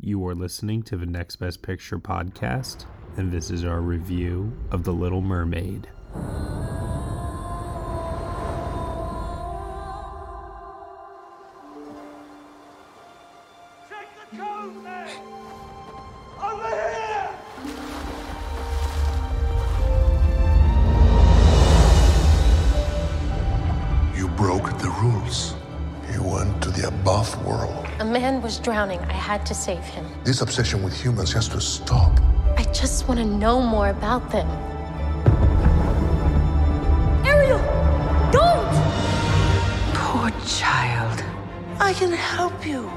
You are listening to the Next Best Picture podcast, and this is our review of The Little Mermaid. Check the code, man! Over here! You broke the rules. You went to the above world. A man was drowning. I had to save him. This obsession with humans has to stop. I just want to know more about them. Ariel! Don't! Poor child. I can help you.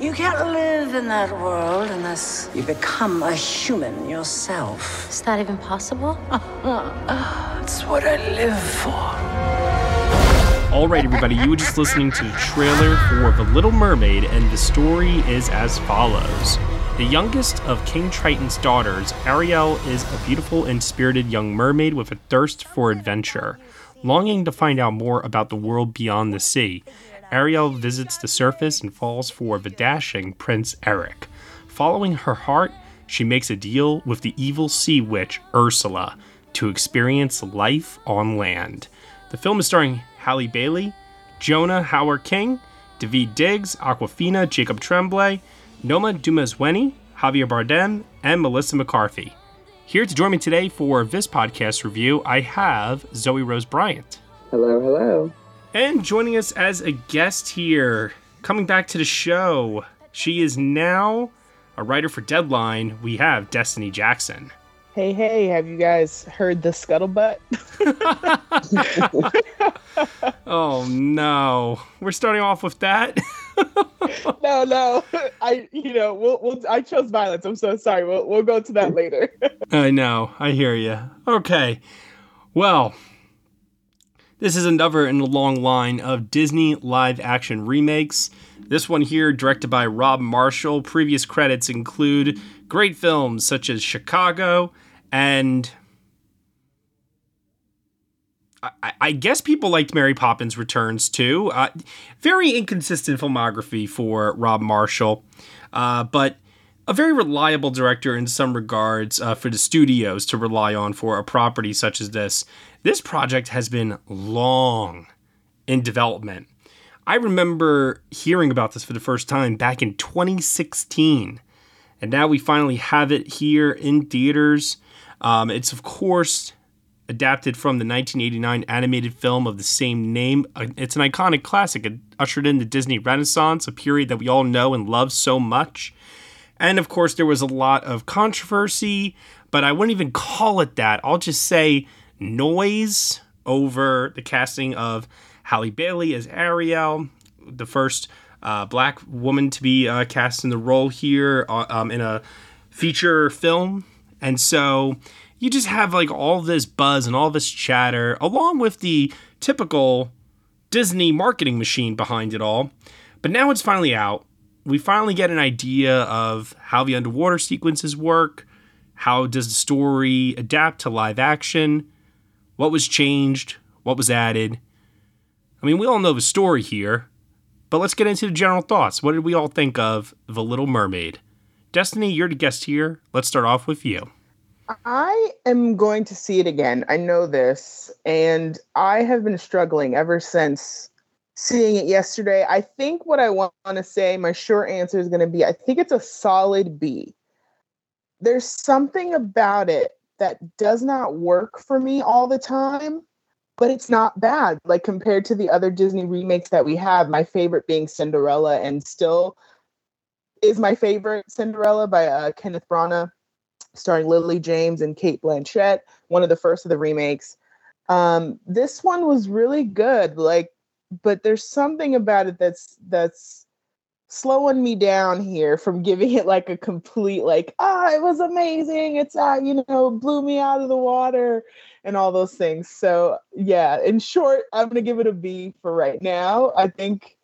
You can't live in that world unless you become a human yourself. Is that even possible? it's what I live for. All right, everybody, you were just listening to the trailer for The Little Mermaid, and the story is as follows. The youngest of King Triton's daughters, Ariel is a beautiful and spirited young mermaid with a thirst for adventure. Longing to find out more about the world beyond the sea, Ariel visits the surface and falls for the dashing Prince Eric. Following her heart, she makes a deal with the evil sea witch Ursula to experience life on land. The film is starring Halle Bailey, Jonah Howard King, Daveed Diggs, Awkwafina, Jacob Tremblay, Noma Dumezweni, Javier Bardem, and Melissa McCarthy. Here to join me today for this podcast review, I have Zoe Rose Bryant. Hello, hello. And joining us as a guest here, coming back to the show, she is now a writer for Deadline. We have Destiny Jackson. Hey, hey, have you guys heard the scuttlebutt? Oh no, we're starting off with that. no, no. I, you know, we'll, we'll, I chose violence. I'm so sorry. We'll, we'll go to that later. I know. I hear you. Okay. Well, this is another in the long line of Disney live action remakes. This one here, directed by Rob Marshall. Previous credits include great films such as Chicago and. I, I guess people liked Mary Poppins Returns too. Uh, very inconsistent filmography for Rob Marshall, uh, but a very reliable director in some regards uh, for the studios to rely on for a property such as this. This project has been long in development. I remember hearing about this for the first time back in 2016, and now we finally have it here in theaters. Um, it's, of course, adapted from the 1989 animated film of the same name. Uh, It's an iconic classic. It ushered in the Disney Renaissance, a period that we all know and love so much. And of course, there was a lot of controversy, but I wouldn't even call it that. I'll just say noise over the casting of Halle Bailey as Ariel, the first uh, black woman to be uh, cast in the role here uh, um, in a feature film. And so you just have like all this buzz and all this chatter, along with the typical Disney marketing machine behind it all. But now it's finally out. We finally get an idea of how the underwater sequences work, how does the story adapt to live action, what was changed, what was added. I mean, we all know the story here, but let's get into the general thoughts. What did we all think of The Little Mermaid? Destiny, you're the guest here. Let's start off with you. I am going to see it again. I know this. And I have been struggling ever since seeing it yesterday. I think what I want to say, my short answer is going to be I think it's a solid B. There's something about it that does not work for me all the time, but it's not bad. Like compared to the other Disney remakes that we have, my favorite being Cinderella, and still is my favorite Cinderella by uh, Kenneth Branagh, starring Lily James and Cate Blanchett, one of the first of the remakes. Um, this one was really good. Like but there's something about it that's that's slowing me down here from giving it like a complete like ah it was amazing it's uh you know blew me out of the water and all those things so yeah in short i'm gonna give it a b for right now i think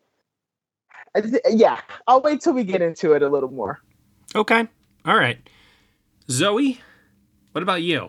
yeah i'll wait till we get into it a little more okay all right zoe what about you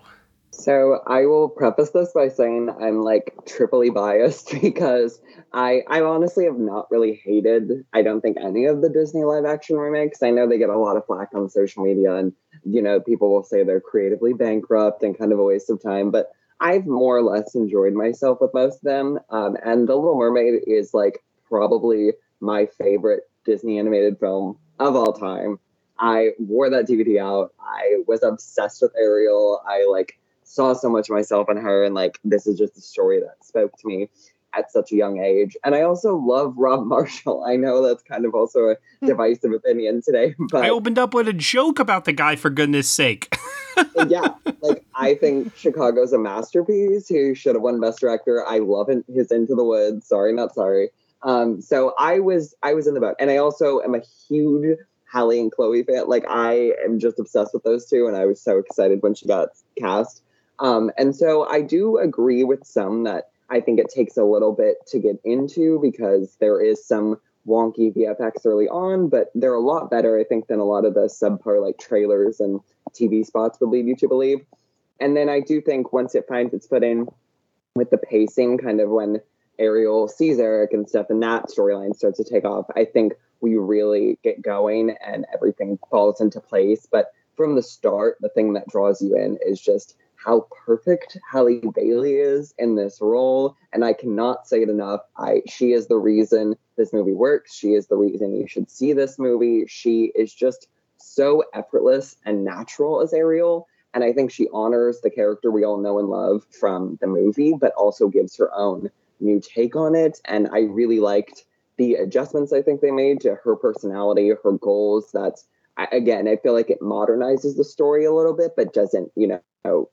so I will preface this by saying I'm like triply biased because I I honestly have not really hated I don't think any of the Disney live action remakes. I know they get a lot of flack on social media and you know people will say they're creatively bankrupt and kind of a waste of time, but I've more or less enjoyed myself with most of them. Um, and The Little Mermaid is like probably my favorite Disney animated film of all time. I wore that DVD out. I was obsessed with Ariel. I like saw so much of myself in her and like this is just a story that spoke to me at such a young age and i also love rob marshall i know that's kind of also a hmm. divisive opinion today but i opened up with a joke about the guy for goodness sake yeah like i think chicago's a masterpiece he should have won best director i love his into the woods sorry not sorry um so i was i was in the boat and i also am a huge Halle and Chloe fan. Like I am just obsessed with those two, and I was so excited when she got cast. Um, and so I do agree with some that I think it takes a little bit to get into because there is some wonky VFX early on, but they're a lot better, I think, than a lot of the subpar like trailers and TV spots would lead you to believe. And then I do think once it finds its footing with the pacing, kind of when Ariel sees Eric and stuff, and that storyline starts to take off, I think we really get going and everything falls into place. But from the start, the thing that draws you in is just how perfect Halle Bailey is in this role. And I cannot say it enough. I she is the reason this movie works. She is the reason you should see this movie. She is just so effortless and natural as Ariel. And I think she honors the character we all know and love from the movie, but also gives her own new take on it. And I really liked the adjustments I think they made to her personality, her goals. That's again, I feel like it modernizes the story a little bit, but doesn't, you know,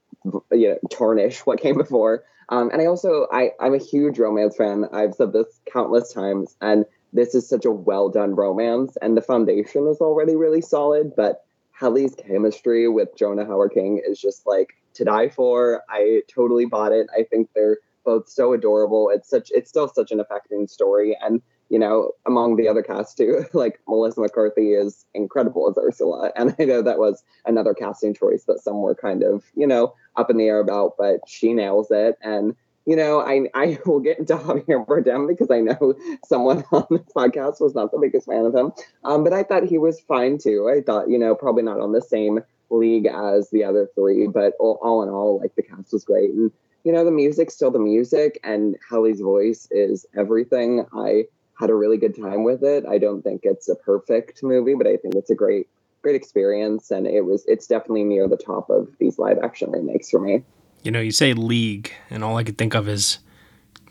you know, tarnish what came before. Um, and I also, I, I'm a huge romance fan. I've said this countless times, and this is such a well done romance, and the foundation is already really solid. But Halle's chemistry with Jonah Hauer-King is just like to die for. I totally bought it. I think they're both so adorable. It's such, it's still such an affecting story, and you know, among the other cast too, like Melissa McCarthy is incredible as Ursula. And I know that was another casting choice that some were kind of, you know, up in the air about, but she nails it. And, you know, I I will get into Javier Bardem because I know someone on this podcast was not the biggest fan of him. Um, but I thought he was fine too. I thought, you know, probably not on the same league as the other three, but all, all in all, like the cast was great. And, you know, the music's still the music and Halle's voice is everything. I had a really good time with it. I don't think it's a perfect movie, but I think it's a great great experience and it was it's definitely near the top of these live action remakes for me. You know, you say league and all I could think of is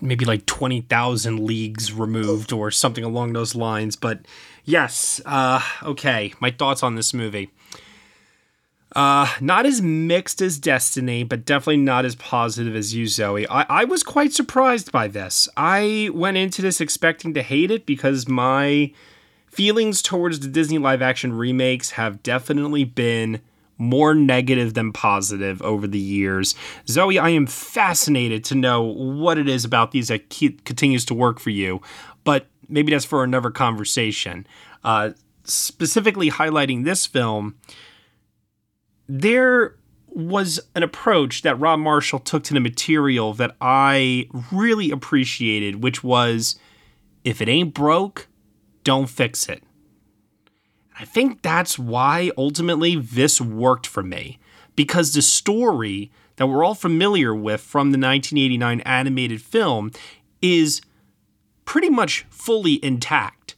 maybe like 20,000 leagues removed or something along those lines, but yes, uh okay, my thoughts on this movie. Uh, not as mixed as Destiny, but definitely not as positive as you, Zoe. I, I was quite surprised by this. I went into this expecting to hate it because my feelings towards the Disney live action remakes have definitely been more negative than positive over the years. Zoe, I am fascinated to know what it is about these that continues to work for you, but maybe that's for another conversation. Uh, specifically highlighting this film there was an approach that Rob Marshall took to the material that I really appreciated, which was if it ain't broke, don't fix it. I think that's why ultimately this worked for me because the story that we're all familiar with from the 1989 animated film is pretty much fully intact.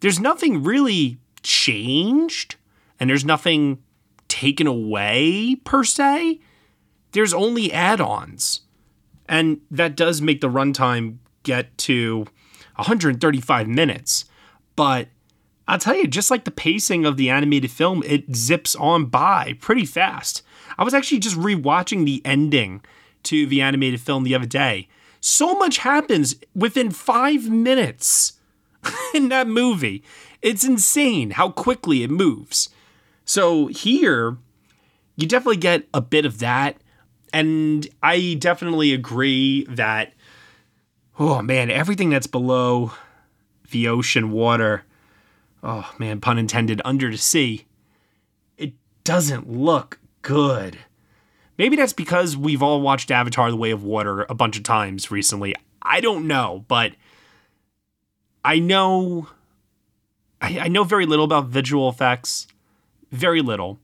There's nothing really changed, and there's nothing taken away per se. There's only add ons. And that does make the runtime get to 135 minutes. But I'll tell you, just like the pacing of the animated film, it zips on by pretty fast. I was actually just rewatching the ending to the animated film the other day. So much happens within five minutes in that movie. It's insane how quickly it moves. So here, you definitely get a bit of that. And I definitely agree that, oh man, everything that's below the ocean water, oh man, pun intended, under the sea, it doesn't look good. Maybe that's because we've all watched Avatar The Way of Water a bunch of times recently. I don't know, but I know I, I know very little about visual effects. Very little.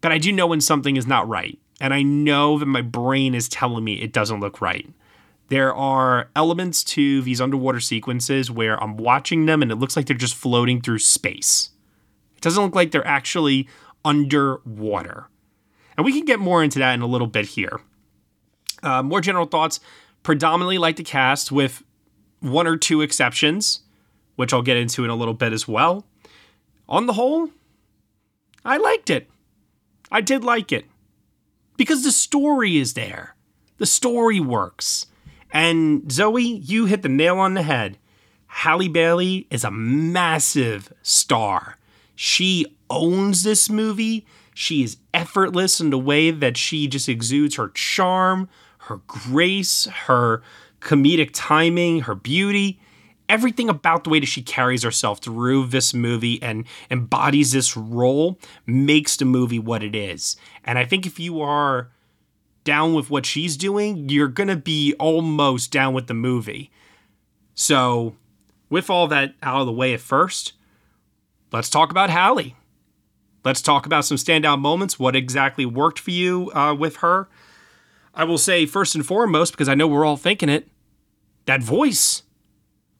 But I do know when something is not right. And I know that my brain is telling me it doesn't look right. There are elements to these underwater sequences where I'm watching them and it looks like they're just floating through space. It doesn't look like they're actually underwater. And we can get more into that in a little bit here. Uh, more general thoughts predominantly like the cast, with one or two exceptions, which I'll get into in a little bit as well. On the whole, I liked it. I did like it because the story is there. The story works. And Zoe, you hit the nail on the head. Halle Bailey is a massive star. She owns this movie. She is effortless in the way that she just exudes her charm, her grace, her comedic timing, her beauty everything about the way that she carries herself through this movie and embodies this role makes the movie what it is. And I think if you are down with what she's doing, you're going to be almost down with the movie. So, with all that out of the way at first, let's talk about Halle. Let's talk about some standout moments. What exactly worked for you uh, with her? I will say, first and foremost, because I know we're all thinking it, that voice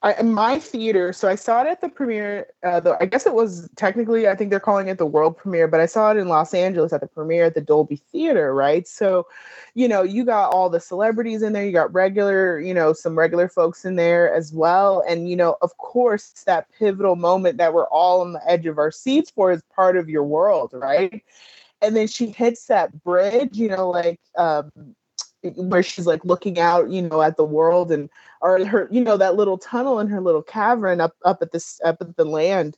I, my theater, so I saw it at the premiere. Uh, the, I guess it was technically, I think they're calling it the world premiere, but I saw it in Los Angeles at the premiere at the Dolby Theater, right? So, you know, you got all the celebrities in there, you got regular, you know, some regular folks in there as well. And, you know, of course, that pivotal moment that we're all on the edge of our seats for is part of your world, right? And then she hits that bridge, you know, like, um, where she's like looking out, you know, at the world and or her, you know, that little tunnel in her little cavern up up at this up at the land.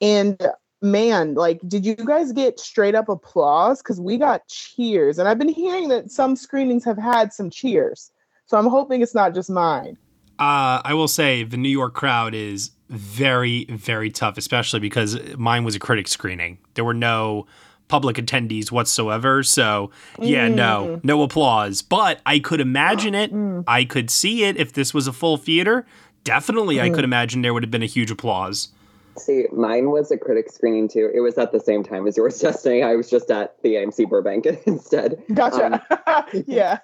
And man, like, did you guys get straight up applause? Because we got cheers, and I've been hearing that some screenings have had some cheers. So I'm hoping it's not just mine. Uh, I will say the New York crowd is very, very tough, especially because mine was a critic screening. There were no public attendees whatsoever. So, yeah, mm. no, no applause. But I could imagine it. Mm. I could see it if this was a full theater. Definitely, mm. I could imagine there would have been a huge applause. See, mine was a critic screening too. It was at the same time as yours, Destiny. I was just at the AMC Burbank instead. Gotcha. Um, yeah.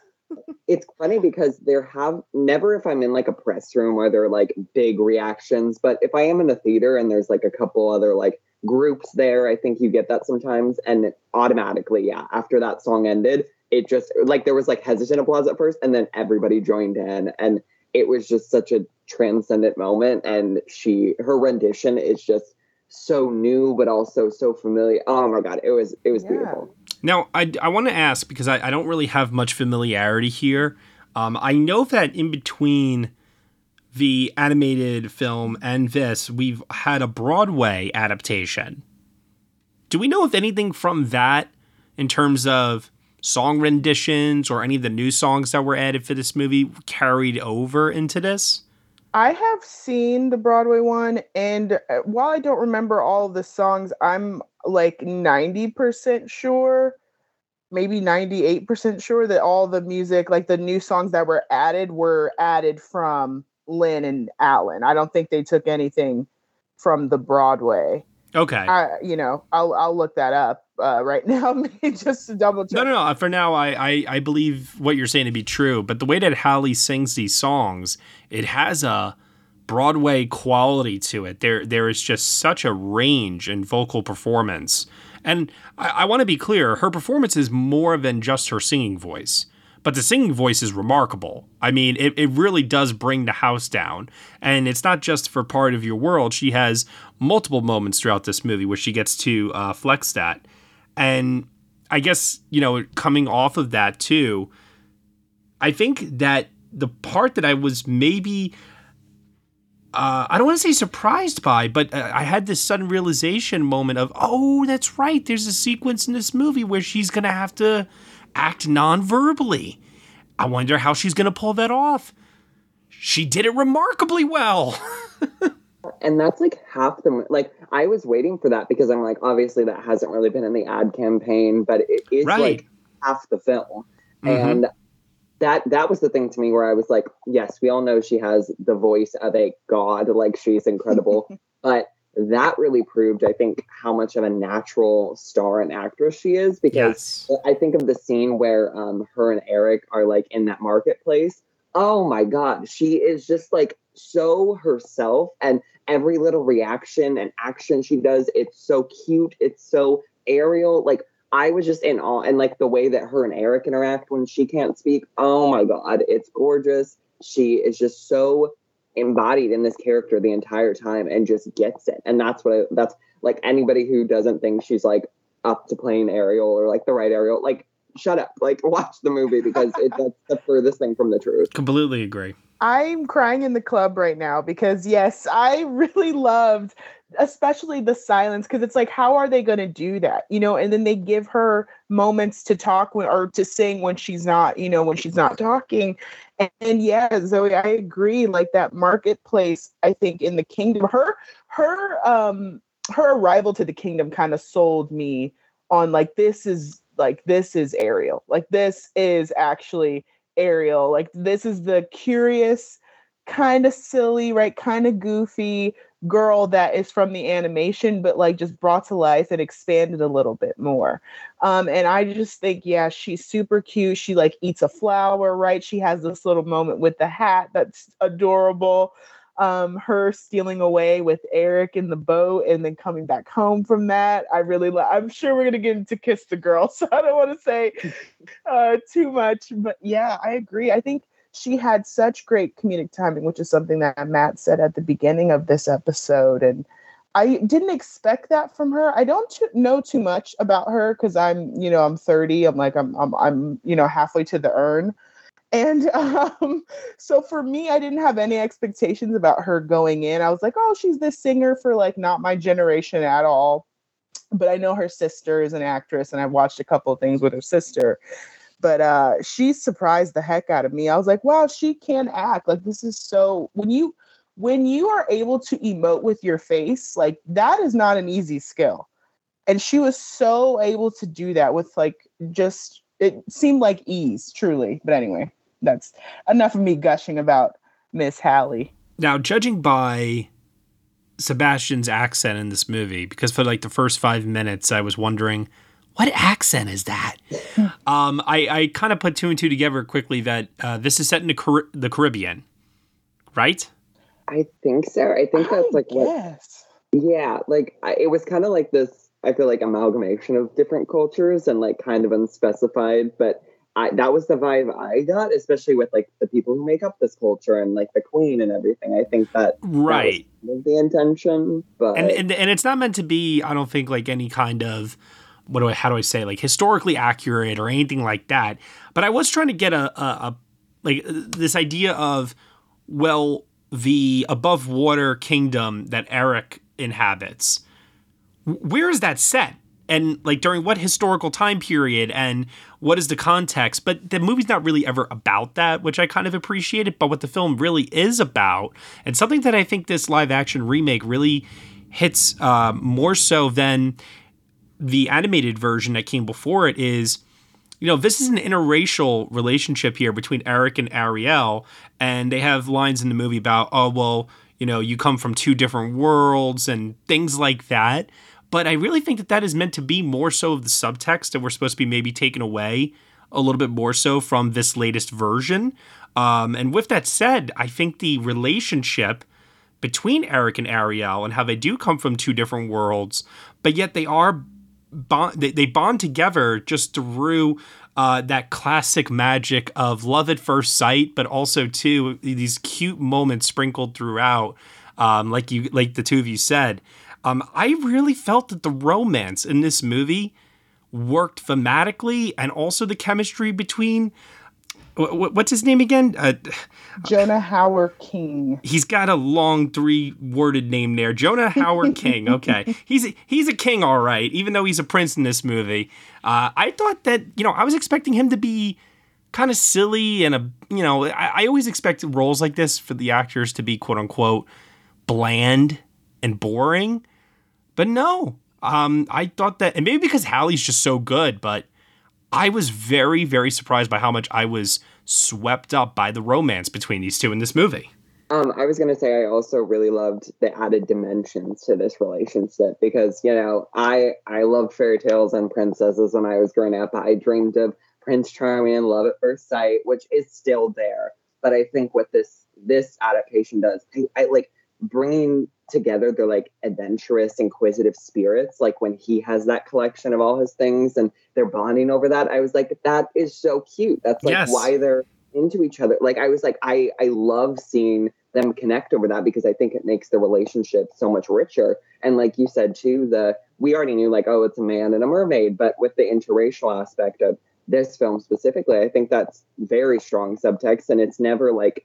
it's funny because there have never if I'm in like a press room where there are like big reactions, but if I am in a theater and there's like a couple other like groups there. I think you get that sometimes. And automatically, yeah, after that song ended, it just like there was like hesitant applause at first, and then everybody joined in. And it was just such a transcendent moment. And she, her rendition is just so new, but also so familiar. Oh my God, it was, it was yeah. beautiful. Now, I, I want to ask because I, I don't really have much familiarity here. Um, I know that in between the animated film and this, we've had a Broadway adaptation. Do we know if anything from that, in terms of song renditions or any of the new songs that were added for this movie carried over into this? I have seen the Broadway one, and uh, while I don't remember all of the songs, I'm like 90% sure, maybe 98% sure that all the music, like the new songs that were added, were added from Lin and Alan. I don't think they took anything from the Broadway. Okay. I, you know, I'll I'll look that up uh, right now, just to double check. No, no, no. For now, I, I I believe what you're saying to be true. But the way that Halle sings these songs, it has a Broadway quality to it. There there is just such a range in vocal performance. And I, I want to be clear, her performance is more than just her singing voice but the singing voice is remarkable. I mean, it, it really does bring the house down. And it's not just for part of your world. She has multiple moments throughout this movie where she gets to uh, flex that. And I guess, you know, coming off of that too, I think that the part that I was maybe. Uh, I don't want to say surprised by, but uh, I had this sudden realization moment of, oh, that's right. There's a sequence in this movie where she's going to have to act non-verbally. I wonder how she's going to pull that off. She did it remarkably well. and that's like half the like I was waiting for that because I'm like obviously that hasn't really been in the ad campaign, but it is right. like half the film. Mm-hmm. And that that was the thing to me where I was like, yes, we all know she has the voice of a god, like she's incredible, but that really proved, I think, how much of a natural star and actress she is. Because yes. I think of the scene where um, her and Eric are like in that marketplace. Oh my God, she is just like so herself, and every little reaction and action she does, it's so cute. It's so Ariel. Like, I was just in awe, and like the way that her and Eric interact when she can't speak. Oh my God, it's gorgeous. She is just so embodied in this character the entire time and just gets it. And that's what I, that's like anybody who doesn't think she's like up to playing Ariel or like the right Ariel, like shut up, like watch the movie because it, that's the furthest thing from the truth. Completely agree. I'm crying in the club right now because yes, I really loved especially the silence because it's like how are they going to do that you know and then they give her moments to talk when, or to sing when she's not you know when she's not talking and, and yeah zoe i agree like that marketplace i think in the kingdom her her um her arrival to the kingdom kind of sold me on like this is like this is ariel like this is actually ariel like this is the curious kind of silly right kind of goofy girl that is from the animation, but like just brought to life and expanded a little bit more. Um, and I just think, yeah, she's super cute. She like eats a flower, right? She has this little moment with the hat that's adorable. Um, her stealing away with Eric in the boat and then coming back home from that. I really love. I'm sure we're gonna get into Kiss the Girl, so I don't want to say uh, too much. But yeah, I agree. I think she had such great comedic timing, which is something that Matt said at the beginning of this episode. And I didn't expect that from her. I don't t- know too much about her because I'm, you know, I'm 30. I'm like, I'm, I'm, I'm, you know, halfway to the urn. And um, so for me, I didn't have any expectations about her going in. I was like, oh, she's this singer for like not my generation at all. But I know her sister is an actress, and I've watched a couple of things with her sister but uh she surprised the heck out of me i was like wow she can act like this is so when you when you are able to emote with your face like that is not an easy skill and she was so able to do that with like just it seemed like ease truly but anyway that's enough of me gushing about miss Halle. now judging by sebastian's accent in this movie because for like the first five minutes i was wondering what accent is that? um, I, I kind of put two and two together quickly that uh, this is set in the, Car- the Caribbean, right? I think so. I think that's like yes. what. Yeah, like I, it was kind of like this. I feel like amalgamation of different cultures and like kind of unspecified, but I, that was the vibe I got, especially with like the people who make up this culture and like the queen and everything. I think that right that the intention, but and, and and it's not meant to be. I don't think like any kind of what do I how do I say like historically accurate or anything like that. But I was trying to get a, a, a like this idea of well the above water kingdom that Eric inhabits. Where is that set? and like during what historical time period and what is the context but the movie's not really ever about that which i kind of appreciated but what the film really is about and something that i think this live action remake really hits uh, more so than the animated version that came before it is you know this is an interracial relationship here between eric and ariel and they have lines in the movie about oh well you know you come from two different worlds and things like that but I really think that that is meant to be more so of the subtext that we're supposed to be maybe taken away a little bit more so from this latest version. Um, and with that said, I think the relationship between Eric and Ariel and how they do come from two different worlds, but yet they are bond they, they bond together just through uh, that classic magic of love at first sight, but also too these cute moments sprinkled throughout, um, like you like the two of you said. Um, I really felt that the romance in this movie worked thematically and also the chemistry between what's his name again? Uh, Jonah Hauer-King. He's got a long three-worded name there. Jonah Howard King. Okay, he's a, he's a king, all right. Even though he's a prince in this movie, uh, I thought that you know I was expecting him to be kind of silly and a you know I, I always expect roles like this for the actors to be quote unquote bland and boring. But no, um, I thought that, and maybe because Halle's just so good, but I was very, very surprised by how much I was swept up by the romance between these two in this movie. Um, I was going to say I also really loved the added dimensions to this relationship because you know I I loved fairy tales and princesses when I was growing up. I dreamed of Prince Charming and Love at First Sight, which is still there. But I think what this this adaptation does, I, I like bringing together they're like adventurous inquisitive spirits like when he has that collection of all his things and they're bonding over that i was like that is so cute. That's like yes. why they're into each other. Like i was like i i love seeing them connect over that because i think it makes the relationship so much richer. And like you said too the we already knew like oh it's a man and a mermaid but with the interracial aspect of this film specifically i think that's very strong subtext and it's never like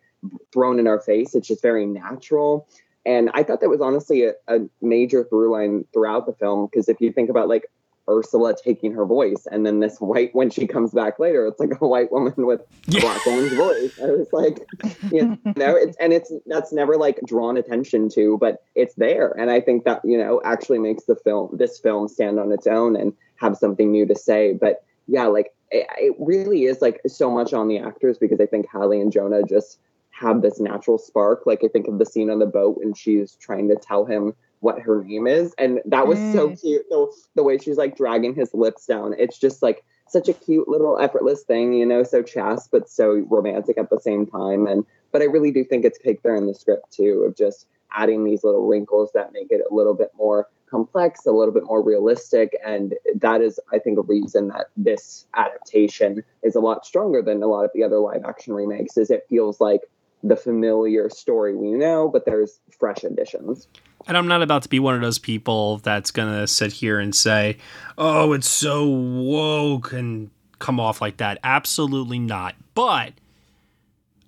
thrown in our face. It's just very natural and I thought that was honestly a, a major through line throughout the film because if you think about like Ursula taking her voice, and then this white when she comes back later, it's like a white woman with yeah. a black woman's voice. I was like, you know, it's and it's that's never like drawn attention to, but it's there, and I think that you know actually makes the film this film stand on its own and have something new to say. But yeah, like it, it really is like so much on the actors because I think Halle and Jonah just have this natural spark. Like I think of the scene on the boat when she's trying to tell him what her name is. And that was mm. so cute. The, the way she's like dragging his lips down. It's just like such a cute little effortless thing, you know, so chaste but so romantic at the same time. And but I really do think it's caked there in the script too, of just adding these little wrinkles that make it a little bit more complex, a little bit more realistic. And that is, I think, a reason that this adaptation is a lot stronger than a lot of the other live action remakes, is it feels like the familiar story we know, but there's fresh additions. And I'm not about to be one of those people that's going to sit here and say, oh, it's so woke and come off like that. Absolutely not. But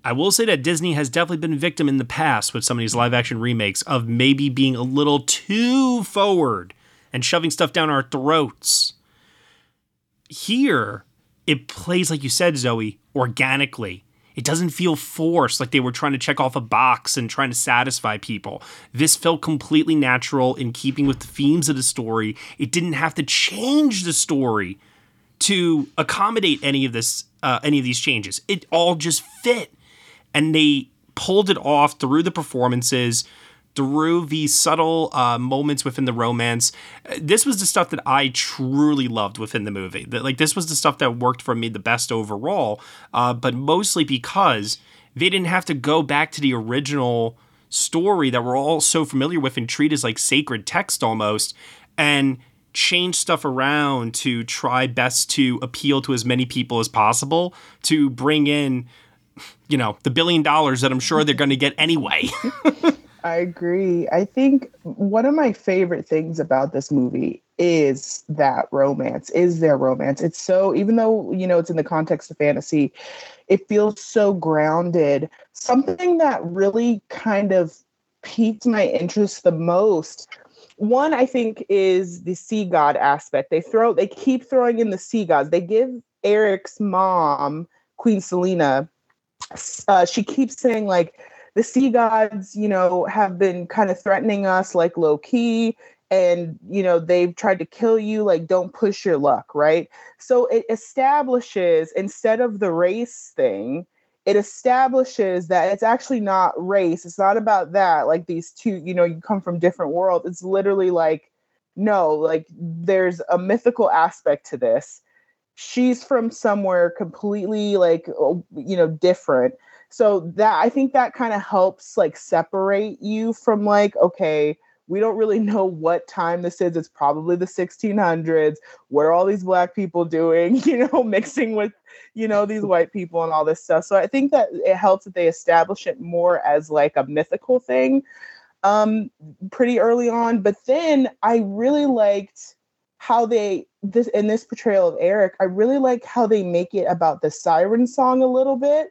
I will say that Disney has definitely been victim in the past with some of these live action remakes of maybe being a little too forward and shoving stuff down our throats. Here, it plays, like you said, Zoe, organically it doesn't feel forced like they were trying to check off a box and trying to satisfy people. This felt completely natural in keeping with the themes of the story. It didn't have to change the story to accommodate any of this uh, any of these changes. It all just fit. And they pulled it off through the performances, through the subtle uh, moments within the romance. This was the stuff that I truly loved within the movie. That like this was the stuff that worked for me the best overall. Uh, but mostly because they didn't have to go back to the original story that we're all so familiar with and treat as like sacred text almost, and change stuff around to try best to appeal to as many people as possible to bring in you know the billion dollars that i'm sure they're going to get anyway I agree. I think one of my favorite things about this movie is that romance, is their romance. It's so, even though, you know, it's in the context of fantasy, it feels so grounded. Something that really kind of piqued my interest the most one I think is the sea god aspect. They throw they keep throwing in the sea gods. They give Eric's mom, Queen Selina, uh, she keeps saying like the sea gods, you know, have been kind of threatening us like low key and you know they've tried to kill you like don't push your luck right? So it establishes instead of the race thing it establishes that it's actually not race. It's not about that like these two you know you come from different worlds. It's literally like no like there's a mythical aspect to this. She's from somewhere completely like oh, you know different so that i think that kind of helps like separate you from like okay we don't really know what time this is. It's probably the 1600s. What are all these black people doing? You know, mixing with, you know, these white people and all this stuff. So I think that it helps that they establish it more as like a mythical thing um pretty early on. But then I really liked how they this in this portrayal of Eric, I really like how they make it about the siren song a little bit,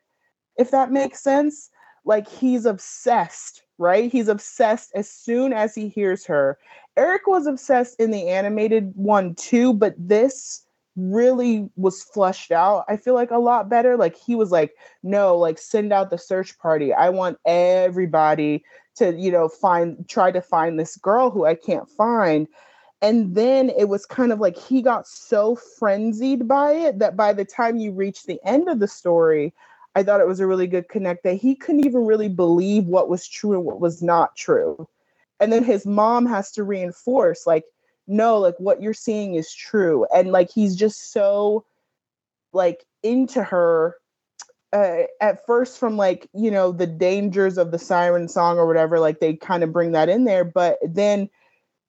if that makes sense. Like he's obsessed right? He's obsessed as soon as he hears her. Eric was obsessed in the animated one too, but this really was flushed out. I feel like a lot better. Like he was like, no, like send out the search party. I want everybody to, you know, find try to find this girl who I can't find. And then it was kind of like he got so frenzied by it that by the time you reach the end of the story, I thought it was a really good connect that he couldn't even really believe what was true and what was not true. And then his mom has to reinforce, like, no, like what you're seeing is true. And like he's just so like into her uh, at first from like, you know, the dangers of the siren song or whatever, like they kind of bring that in there. But then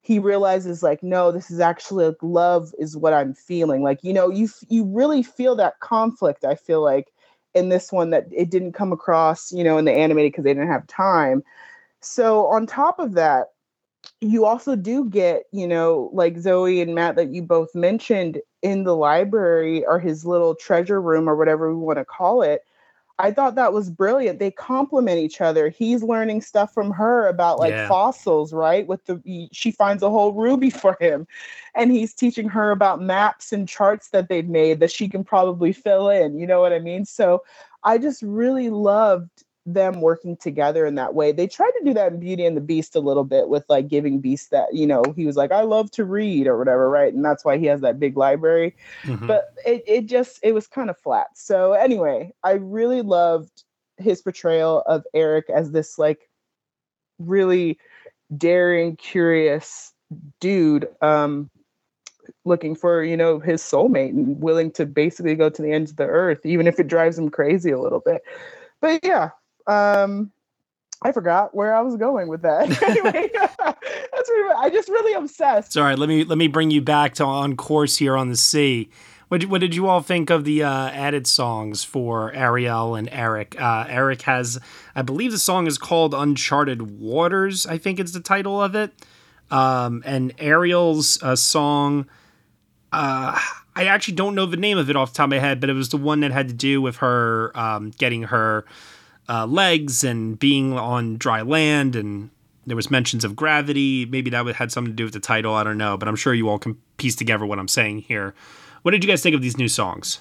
he realizes like no this is actually like love is what i'm feeling like you know you you really feel that conflict i feel like in this one that it didn't come across, you know, in the animated because they didn't have time. So on top of that, you also do get, you know, like Zoe and Matt that you both mentioned in the library or his little treasure room or whatever we want to call it. I thought that was brilliant. They complement each other. He's learning stuff from her about like yeah. fossils, right? With the she finds a whole ruby for him, and he's teaching her about maps and charts that they've made that she can probably fill in. You know what I mean? So I just really loved them working together in that way. They tried to do that in Beauty and the Beast a little bit with like giving Beast that, you know, he was like, I love to read or whatever, right? And that's why he has that big library. Mm-hmm. But it, it just, it was kind of flat. So anyway, I really loved his portrayal of Eric as this like really daring, curious dude. Um, looking for you know his soulmate and willing to basically go to the ends of the earth even if it drives him crazy a little bit but yeah um, I forgot where I was going with that. anyway, that's really, I just really obsessed. Sorry, let me let me bring you back to on course here on the sea. What did, what did you all think of the uh, added songs for Ariel and Eric? Uh, Eric has, I believe, the song is called "Uncharted Waters." I think it's the title of it. Um, and Ariel's uh, song, uh, I actually don't know the name of it off the top of my head, but it was the one that had to do with her um, getting her uh, legs and being on dry land and there was mentions of gravity. Maybe that had something to do with the title i don't know but i'm sure you all can piece together what i'm saying here. What did you guys think of these new songs?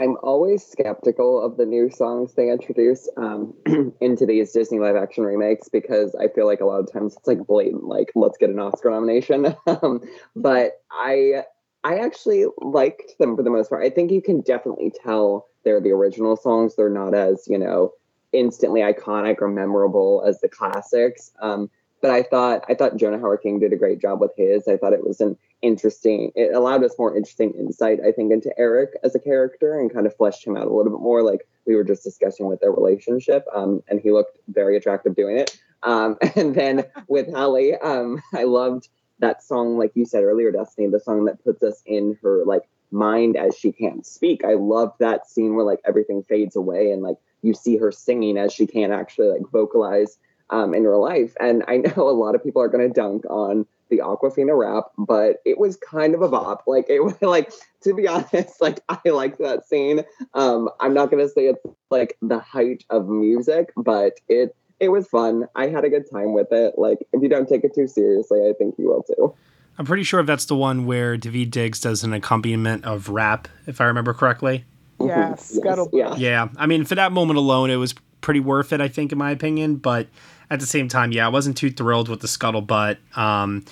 I'm always skeptical of the new songs they introduce um, into these disney live action remakes because i feel like a lot of times it's like blatant like let's get an oscar nomination. Um, but i i actually liked them for the most part. I think you can definitely tell they're the original songs. They're not as you know instantly iconic or memorable as the classics. Um, but I thought I thought Jonah Hauer King did a great job with his. I thought it was an interesting. It allowed us more interesting insight, I think, into Eric as a character and kind of fleshed him out a little bit more, like we were just discussing with their relationship. Um, and he looked very attractive doing it. Um, and then with Halle, um, I loved that song, like you said earlier, Destiny, the song that puts us in her like mind as she can't speak. I love that scene where like everything fades away and like you see her singing as she can't actually like vocalize um, in real life. And I know a lot of people are going to dunk on the Awkwafina rap, but it was kind of a bop. Like it was like to be honest, like I liked that scene. Um, I'm not going to say it's like the height of music, but it it was fun. I had a good time with it. Like, if you don't take it too seriously, I think you will too. I'm pretty sure that's the one where Daveed Diggs does an accompaniment of rap, if I remember correctly. Yeah, scuttlebutt. Yeah. Yeah, I mean, for that moment alone, it was pretty worth it, I think, in my opinion. But at the same time, yeah, I wasn't too thrilled with the scuttlebutt. Um,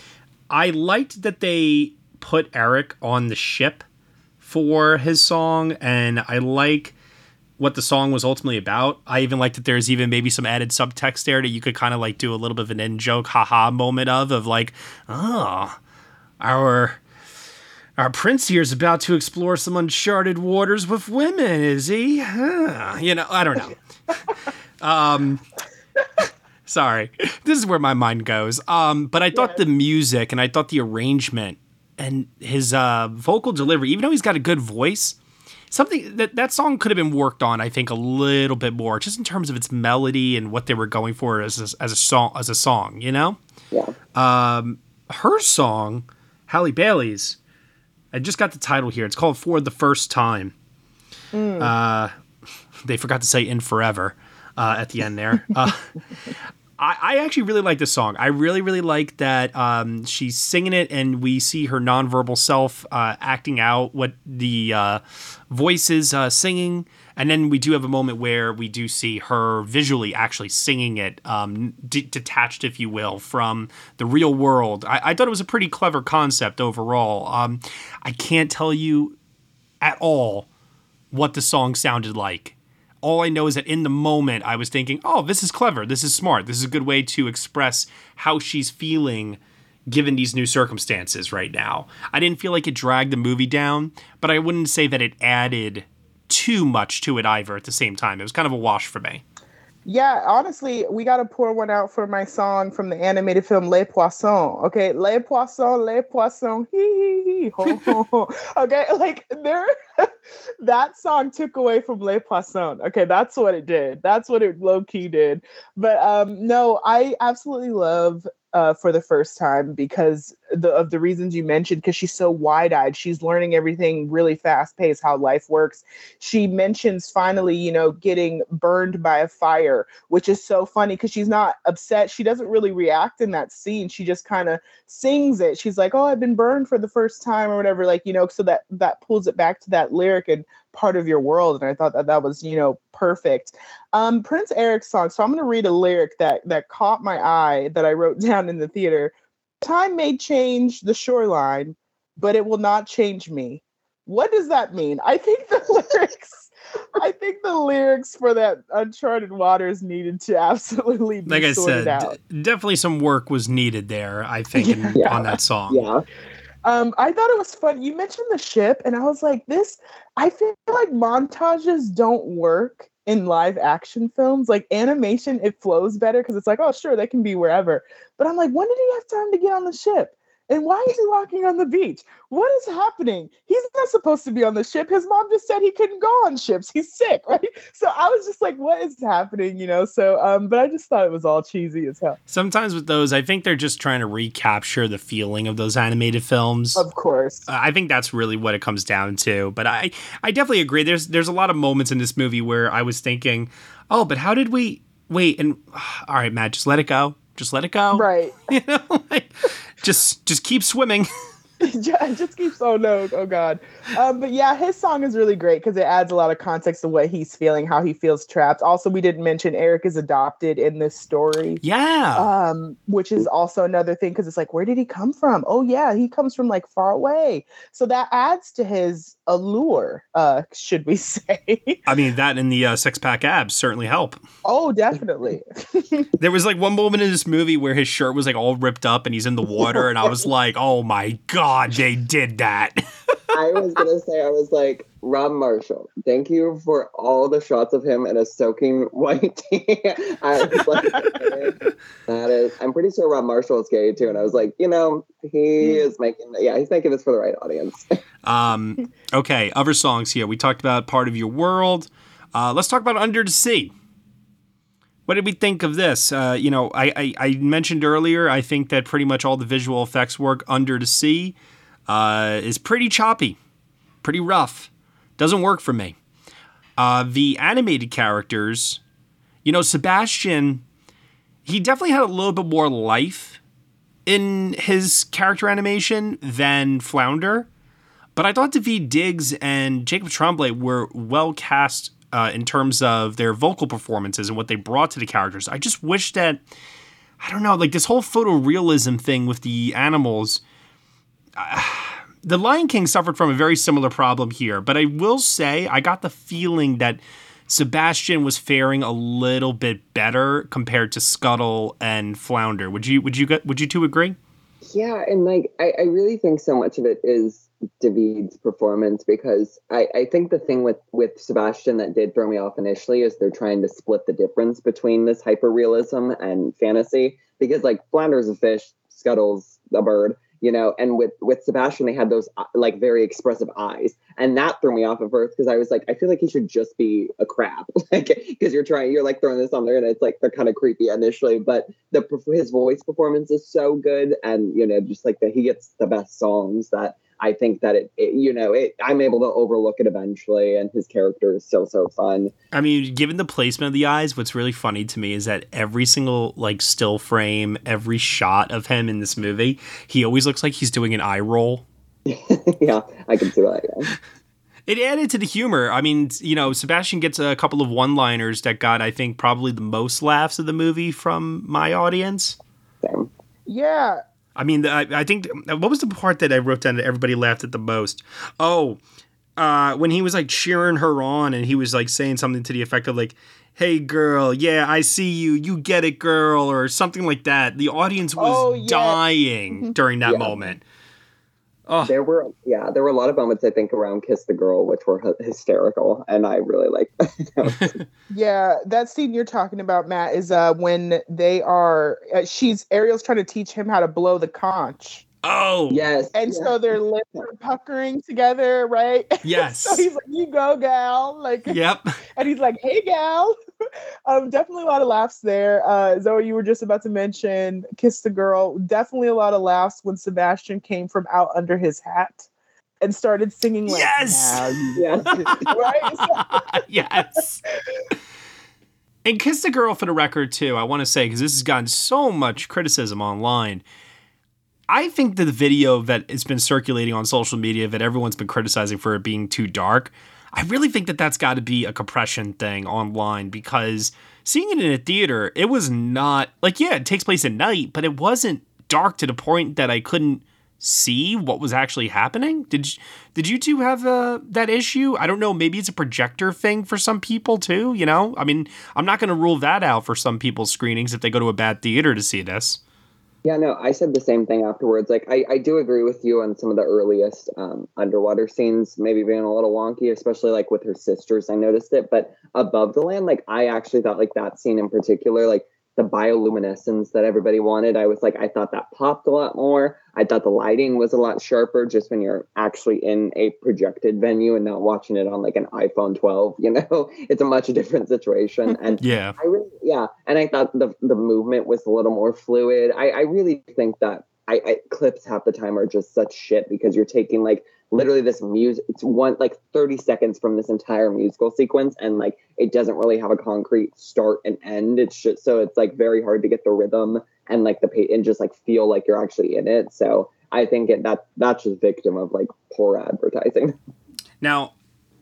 I liked that they put Eric on the ship for his song, and I like what the song was ultimately about. I even like that there's even maybe some added subtext there that you could kind of like do a little bit of an in joke, haha moment of, of like, oh, our our prince here is about to explore some uncharted waters with women, is he? Huh. You know, I don't know. um, sorry, this is where my mind goes. Um, but I thought the music and I thought the arrangement and his uh, vocal delivery, even though he's got a good voice, something that that song could have been worked on. I think a little bit more, just in terms of its melody and what they were going for as a, as a song. As a song, you know. Yeah. Um, her song, Halle Bailey's. I just got the title here. It's called "For the First Time." Uh, they forgot to say "In Forever" uh, at the end there. Uh, I, I actually really like this song. I really, really like that um, she's singing it, and we see her nonverbal self uh, acting out what the uh, voice is uh, singing. And then we do have a moment where we do see her visually actually singing it, um, d- detached, if you will, from the real world. I-, I thought it was a pretty clever concept overall. Um, I can't tell you at all what the song sounded like. All I know is that in the moment, I was thinking, oh, this is clever. This is smart. This is a good way to express how she's feeling given these new circumstances right now. I didn't feel like it dragged the movie down, but I wouldn't say that it added too much to it either at the same time. It was kind of a wash for me. Yeah, honestly, we got to pour one out for my song from the animated film Les Poissons. Okay, Les Poissons, Les Poissons, hee hee hee, ho ho ho. Okay, like there, that song took away from Les Poissons. Okay, that's what it did. That's what it low key did. But um, no, I absolutely love uh, for the first time because the, of the reasons you mentioned, because she's so wide eyed. She's learning everything really fast paced, how life works. She mentions finally, you know, getting burned by a fire, which is so funny because she's not upset. She doesn't really react in that scene. She just kind of sings it. She's like, oh, I've been burned for the first time or whatever. Like, you know, so that that pulls it back to that lyric and part of your world. And I thought that that was, you know, perfect. Um, Prince Eric's song. So I'm going to read a lyric that that caught my eye that I wrote down in the theater. Time may change the shoreline, but it will not change me. What does that mean? I think the lyrics. I think the lyrics for that Uncharted Waters needed to absolutely be Like I sorted said, out. d- definitely some work was needed there, I think, in, Yeah. on that song. Yeah. Um, I thought it was fun. You mentioned the ship, and I was like, this. I feel like montages don't work in live action films. Like animation, it flows better because it's like, oh, sure, they can be wherever. But I'm like, when did he have time to get on the ship? And why is he walking on the beach? What is happening? He's not supposed to be on the ship. His mom just said he couldn't go on ships. He's sick, right? So I was just like, what is happening? You know. So, um, but I just thought it was all cheesy as hell. Sometimes with those, I think they're just trying to recapture the feeling of those animated films. Of course. Uh, I think that's really what it comes down to. But I, I definitely agree. There's there's a lot of moments in this movie where I was thinking, oh, but how did we wait? And all right, Matt, just let it go. Just let it go. Right. You know, like, just just keep swimming. it just keeps oh no, oh god. Um, but yeah, his song is really great because it adds a lot of context to what he's feeling, how he feels trapped. Also, we didn't mention Eric is adopted in this story. Yeah. Um, which is also another thing because it's like, where did he come from? Oh yeah, he comes from like far away. So that adds to his allure, uh, should we say? I mean, that and the uh, six pack abs certainly help. oh, definitely. There was like one moment in this movie where his shirt was like all ripped up and he's in the water, and I was like, oh my god, they did that. I was gonna say, I was like, Rob Marshall, thank you for all the shots of him in a soaking white tee. I was like, that is, I'm pretty sure Rob Marshall is gay too. And I was like, you know, he is making, yeah, he's making this for the right audience. Um, okay, other songs here. We talked about Part of Your World. Uh, let's talk about Under the Sea. What did we think of this? Uh, you know, I, I, I mentioned earlier, I think that pretty much all the visual effects work under the sea uh, is pretty choppy, pretty rough. Doesn't work for me. Uh, the animated characters, you know, Sebastian, he definitely had a little bit more life in his character animation than Flounder. But I thought Daveed Diggs and Jacob Tremblay were well cast uh, in terms of their vocal performances and what they brought to the characters. I just wish that, I don't know, like this whole photorealism thing with the animals. Uh, the Lion King suffered from a very similar problem here, but I will say I got the feeling that Sebastian was faring a little bit better compared to Scuttle and Flounder. Would you would you would you two agree? Yeah, and like I, I really think so much of it is Daveed's performance because I, I think the thing with with Sebastian that did throw me off initially is they're trying to split the difference between this hyper realism and fantasy because like Flounder's a fish, Scuttle's a bird, you know and with with sebastian they had those uh, like very expressive eyes and that threw me off at first because i was like i feel like he should just be a crab like because you're trying you're like throwing this on there and it's like they're kind of creepy initially but the his voice performance is so good and you know just like that he gets the best songs that I think that it, it, you know, it, I'm able to overlook it eventually, and his character is so so fun. I mean, given the placement of the eyes, what's really funny to me is that every single like still frame, every shot of him in this movie, he always looks like he's doing an eye roll. yeah, I can see that. Yeah. It added to the humor. I mean, you know, Sebastian gets a couple of one-liners that got, I think, probably the most laughs of the movie from my audience. Same. Yeah, I mean, I, I think what was the part that I wrote down that everybody laughed at the most? Oh, uh, when he was like cheering her on and he was like saying something to the effect of like, "Hey, girl, yeah, I see you. You get it, girl," or something like that. The audience was Oh, yeah. dying during that Yeah. moment. There were yeah, there were a lot of moments I think around "Kiss the Girl" which were hy- hysterical, and I really like. Yeah, that scene you're talking about, Matt, is uh when they are uh, she's Ariel's trying to teach him how to blow the conch. Oh, yes. And so their lips are puckering together, right? Yes. so he's like, "You go, gal!" Like, Yep. and he's like, "Hey, gal." um, definitely a lot of laughs there. Uh, Zoe, you were just about to mention "Kiss the Girl." Definitely a lot of laughs when Sebastian came from out under his hat and started singing like, Yes! "Now you right? yes. And Kiss the Girl for the record, too, I want to say, because this has gotten so much criticism online. I think that the video that has been circulating on social media that everyone's been criticizing for it being too dark, I really think that that's got to be a compression thing online because seeing it in a theater, it was not like, yeah, it takes place at night, but it wasn't dark to the point that I couldn't see what was actually happening. Did you, did you two have uh, that issue? I don't know. Maybe it's a projector thing for some people too. You know, I mean, I'm not going to rule that out for some people's screenings if they go to a bad theater to see this. Yeah, no, I said the same thing afterwards. Like, I, I do agree with you on some of the earliest um, underwater scenes, maybe being a little wonky, especially like with her sisters. I noticed it, but above the land, like, I actually thought like that scene in particular, like the bioluminescence that everybody wanted. I was like, I thought that popped a lot more. I thought the lighting was a lot sharper just when you're actually in a projected venue and not watching it on like an iPhone 12. You know, it's a much different situation. And Yeah. I really, yeah, and I thought the the movement was a little more fluid. I, I really think that I, I clips half the time are just such shit because you're taking like literally this music. It's one like thirty seconds from this entire musical sequence, and like it doesn't really have a concrete start and end. It's just so it's like very hard to get the rhythm and like the and just like feel like you're actually in it. So I think it, that that's just victim of like poor advertising. Now,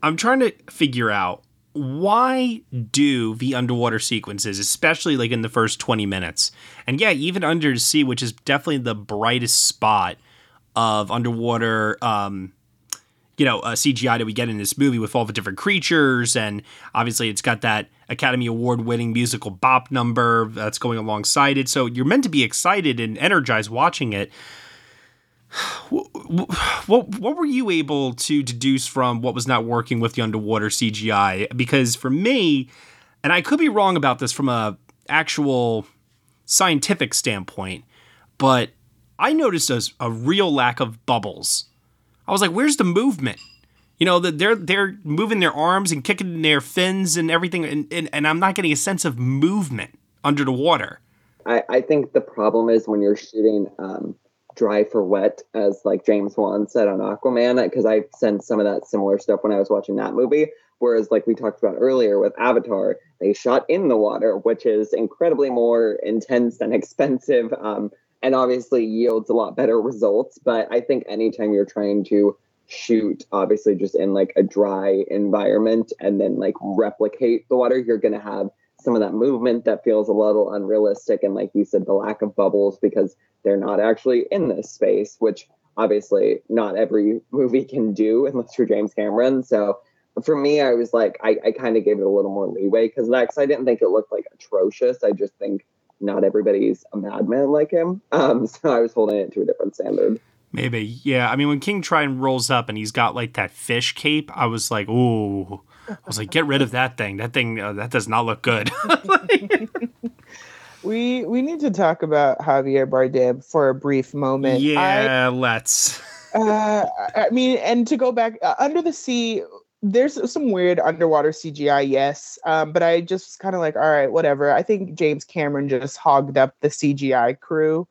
I'm trying to figure out why do the underwater sequences, especially like in the first 20 minutes, and yeah, even under sea, which is definitely the brightest spot of underwater, um, you know, uh, CGI that we get in this movie with all the different creatures, and obviously it's got that Academy Award winning musical bop number that's going alongside it. So you're meant to be excited and energized watching it what what were you able to deduce from what was not working with the underwater CGI? Because for me, and I could be wrong about this from a actual scientific standpoint, but I noticed a, a real lack of bubbles. I was like, "Where's the movement?" You know, that they're they're moving their arms and kicking their fins and everything, and, and, and I'm not getting a sense of movement under the water. I, I think the problem is when you're shooting um, dry for wet, as like James Wan said on Aquaman, because I sensed some of that similar stuff when I was watching that movie. Whereas, like we talked about earlier with Avatar, they shot in the water, which is incredibly more intense and expensive, um, and obviously yields a lot better results. But I think anytime you're trying to shoot, obviously just in like a dry environment and then like replicate the water, you're going to have some of that movement that feels a little unrealistic. And like you said, the lack of bubbles because they're not actually in this space, which obviously not every movie can do unless you're James Cameron. So for me, I was like, I, I kind of gave it a little more leeway because next I didn't think it looked like atrocious. I just think not everybody's a madman like him. Um, so I was holding it to a different standard. Maybe, yeah. I mean, when King Triton rolls up and he's got like that fish cape, I was like, ooh. I was like, get rid of that thing. That thing, uh, that does not look good. we we need to talk about Javier Bardem for a brief moment. Yeah, I, let's. uh, I mean, and to go back uh, under the sea, there's some weird underwater CGI, yes, um, but I just kind of like, all right, whatever. I think James Cameron just hogged up the CGI crew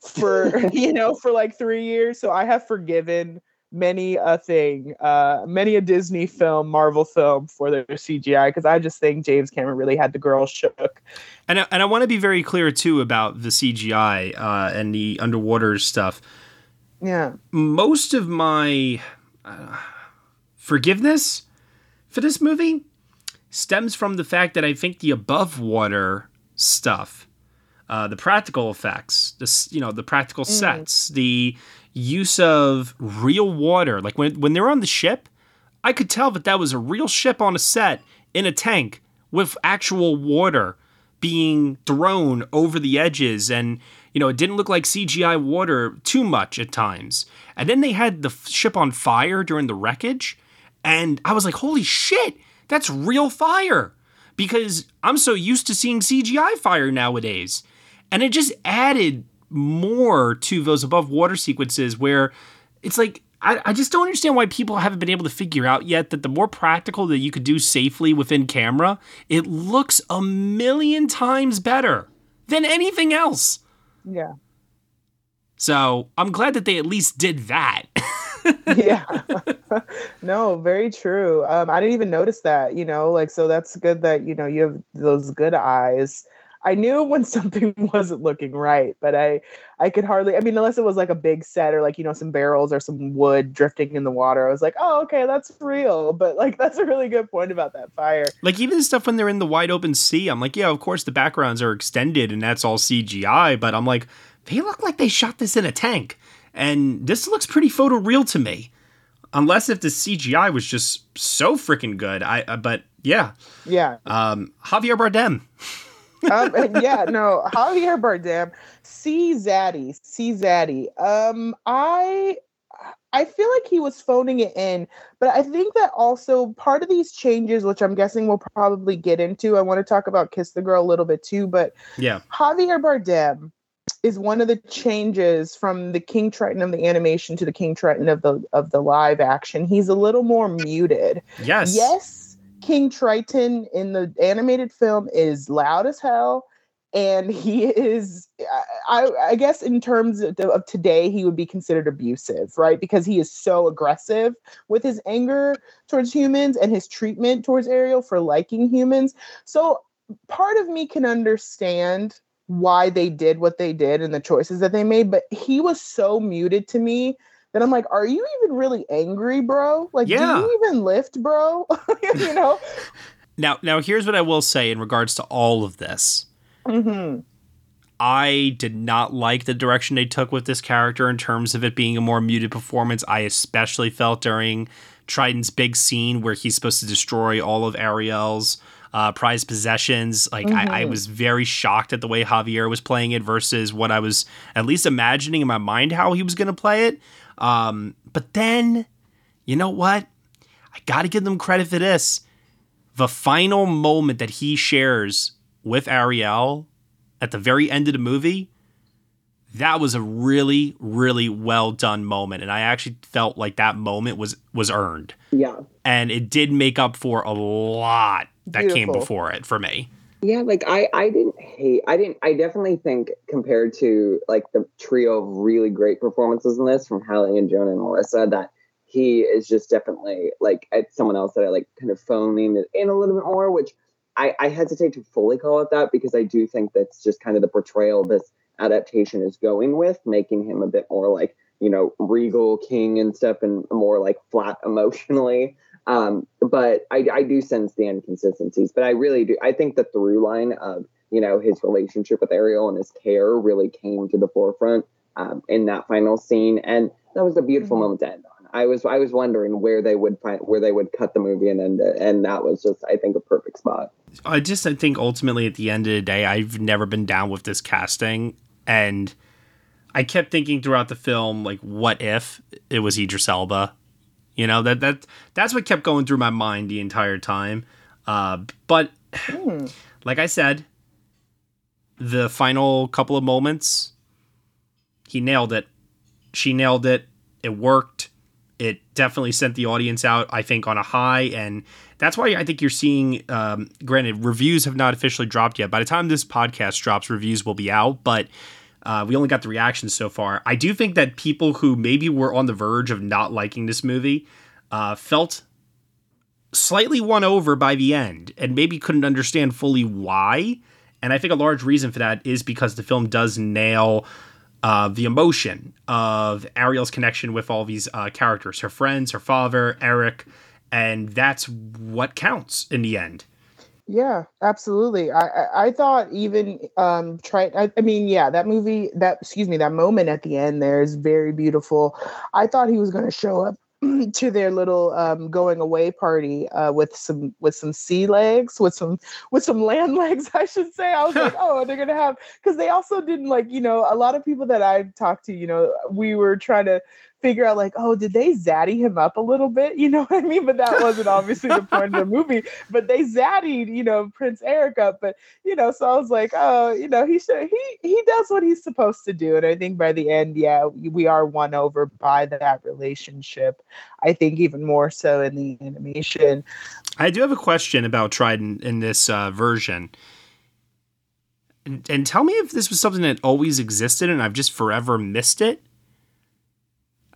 for you know for like three years, so I have forgiven many a thing, uh, many a Disney film, Marvel film for their CGI because I just think James Cameron really had the girl shook. And I, and I want to be very clear too about the CGI uh, and the underwater stuff. Yeah, most of my uh, forgiveness for this movie stems from the fact that I think the above water stuff, uh, the practical effects, the you know the practical mm. sets, the use of real water. Like when when they're on the ship, I could tell that that was a real ship on a set in a tank with actual water being thrown over the edges and you know it didn't look like CGI water too much at times. And then they had the ship on fire during the wreckage and I was like, "Holy shit, that's real fire." Because I'm so used to seeing CGI fire nowadays. And it just added more to those above water sequences where it's like I, I just don't understand why people haven't been able to figure out yet that the more practical that you could do safely within camera, it looks a million times better than anything else. Yeah. So I'm glad that they at least did that. yeah. no, very true. Um, I didn't even notice that, you know, like, so that's good that, you know, you have those good eyes I knew when something wasn't looking right, but I I could hardly I mean unless it was like a big set or like you know some barrels or some wood drifting in the water. I was like, "Oh, okay, that's real." But like that's a really good point about that fire. Like even stuff when they're in the wide open sea, I'm like, "Yeah, of course the backgrounds are extended and that's all CGI, but I'm like, they look like they shot this in a tank." And this looks pretty photoreal to me. Unless if the CGI was just so freaking good. I uh, but yeah. Yeah. Um Javier Bardem um, yeah, no, Javier Bardem, see Zaddy, see Zaddy. Um, I I feel like he was phoning it in, but I think that also part of these changes, which I'm guessing we'll probably get into, I want to talk about Kiss the Girl a little bit too, but yeah, Javier Bardem is one of the changes from the King Triton of the animation to the King Triton of the of the live action. He's a little more muted. Yes. Yes King Triton in the animated film is loud as hell. And he is, I, I guess, in terms of, of today, he would be considered abusive, right? Because he is so aggressive with his anger towards humans and his treatment towards Ariel for liking humans. So part of me can understand why they did what they did and the choices that they made, but he was so muted to me that I'm like, are you even really angry, bro? Like, yeah. do you even lift, bro? you know? Now, now here's what I will say in regards to all of this. Mm-hmm. I did not like the direction they took with this character in terms of it being a more muted performance. I especially felt during Triton's big scene where he's supposed to destroy all of Ariel's uh, prized possessions. Like mm-hmm. I, I, mm-hmm. was very shocked at the way Javier was playing it versus what I was at least imagining in my mind how he was going to play it. Um, but then, you know what? I got to give them credit for this. The final moment that he shares with Ariel at the very end of the movie, that was a really, really well done moment. And I actually felt like that moment was was earned. Yeah. And it did make up for a lot that Beautiful. came before it for me. Yeah, like I, I didn't hate. I didn't. I definitely think compared to like the trio of really great performances in this from Halle and Jonah and Melissa, that he is just definitely like it's someone else that I like kind of phoning it in a little bit more, which I, I hesitate to fully call it that because I do think that's just kind of the portrayal this adaptation is going with, making him a bit more like, you know, regal king and stuff and more like flat emotionally. Um, but I, I do sense the inconsistencies, but I really do. I think the through line of, you know, his relationship with Ariel and his care really came to the forefront um, in that final scene. And that was a beautiful mm-hmm. moment to end on. I was I was wondering where they would find where they would cut the movie and end it, and that was just I think a perfect spot. I just I think ultimately at the end of the day, I've never been down with this casting, and I kept thinking throughout the film like, what if it was Idris Elba? You know that that that's what kept going through my mind the entire time. Uh, but mm. like I said, the final couple of moments, he nailed it. She nailed it. It worked it definitely sent the audience out, I think, on a high. And that's why I think you're seeing, um, granted, reviews have not officially dropped yet. By the time this podcast drops, reviews will be out, but uh, we only got the reactions so far. I do think that people who maybe were on the verge of not liking this movie uh, felt slightly won over by the end and maybe couldn't understand fully why. And I think a large reason for that is because the film does nail uh, the emotion of Ariel's connection with all these uh, characters, her friends, her father, Eric, and that's what counts in the end. Yeah, absolutely. I I, I thought even um try I, I mean yeah that movie that excuse me that moment at the end there is very beautiful. I thought he was going to show up to their little um, going away party uh, with some with some sea legs with some with some land legs I should say I was like oh they're gonna have because they also didn't like you know a lot of people that I've talked to you know we were trying to figure out like, oh, did they zaddy him up a little bit? You know what I mean? But that wasn't obviously the point of the movie. But they zaddied, you know, Prince Eric up. But you know, so I was like, oh, you know, he should he he does what he's supposed to do. And I think by the end, yeah, we are won over by that relationship. I think even more so in the animation. I do have a question about Trident in this uh, version. And, and tell me if this was something that always existed and I've just forever missed it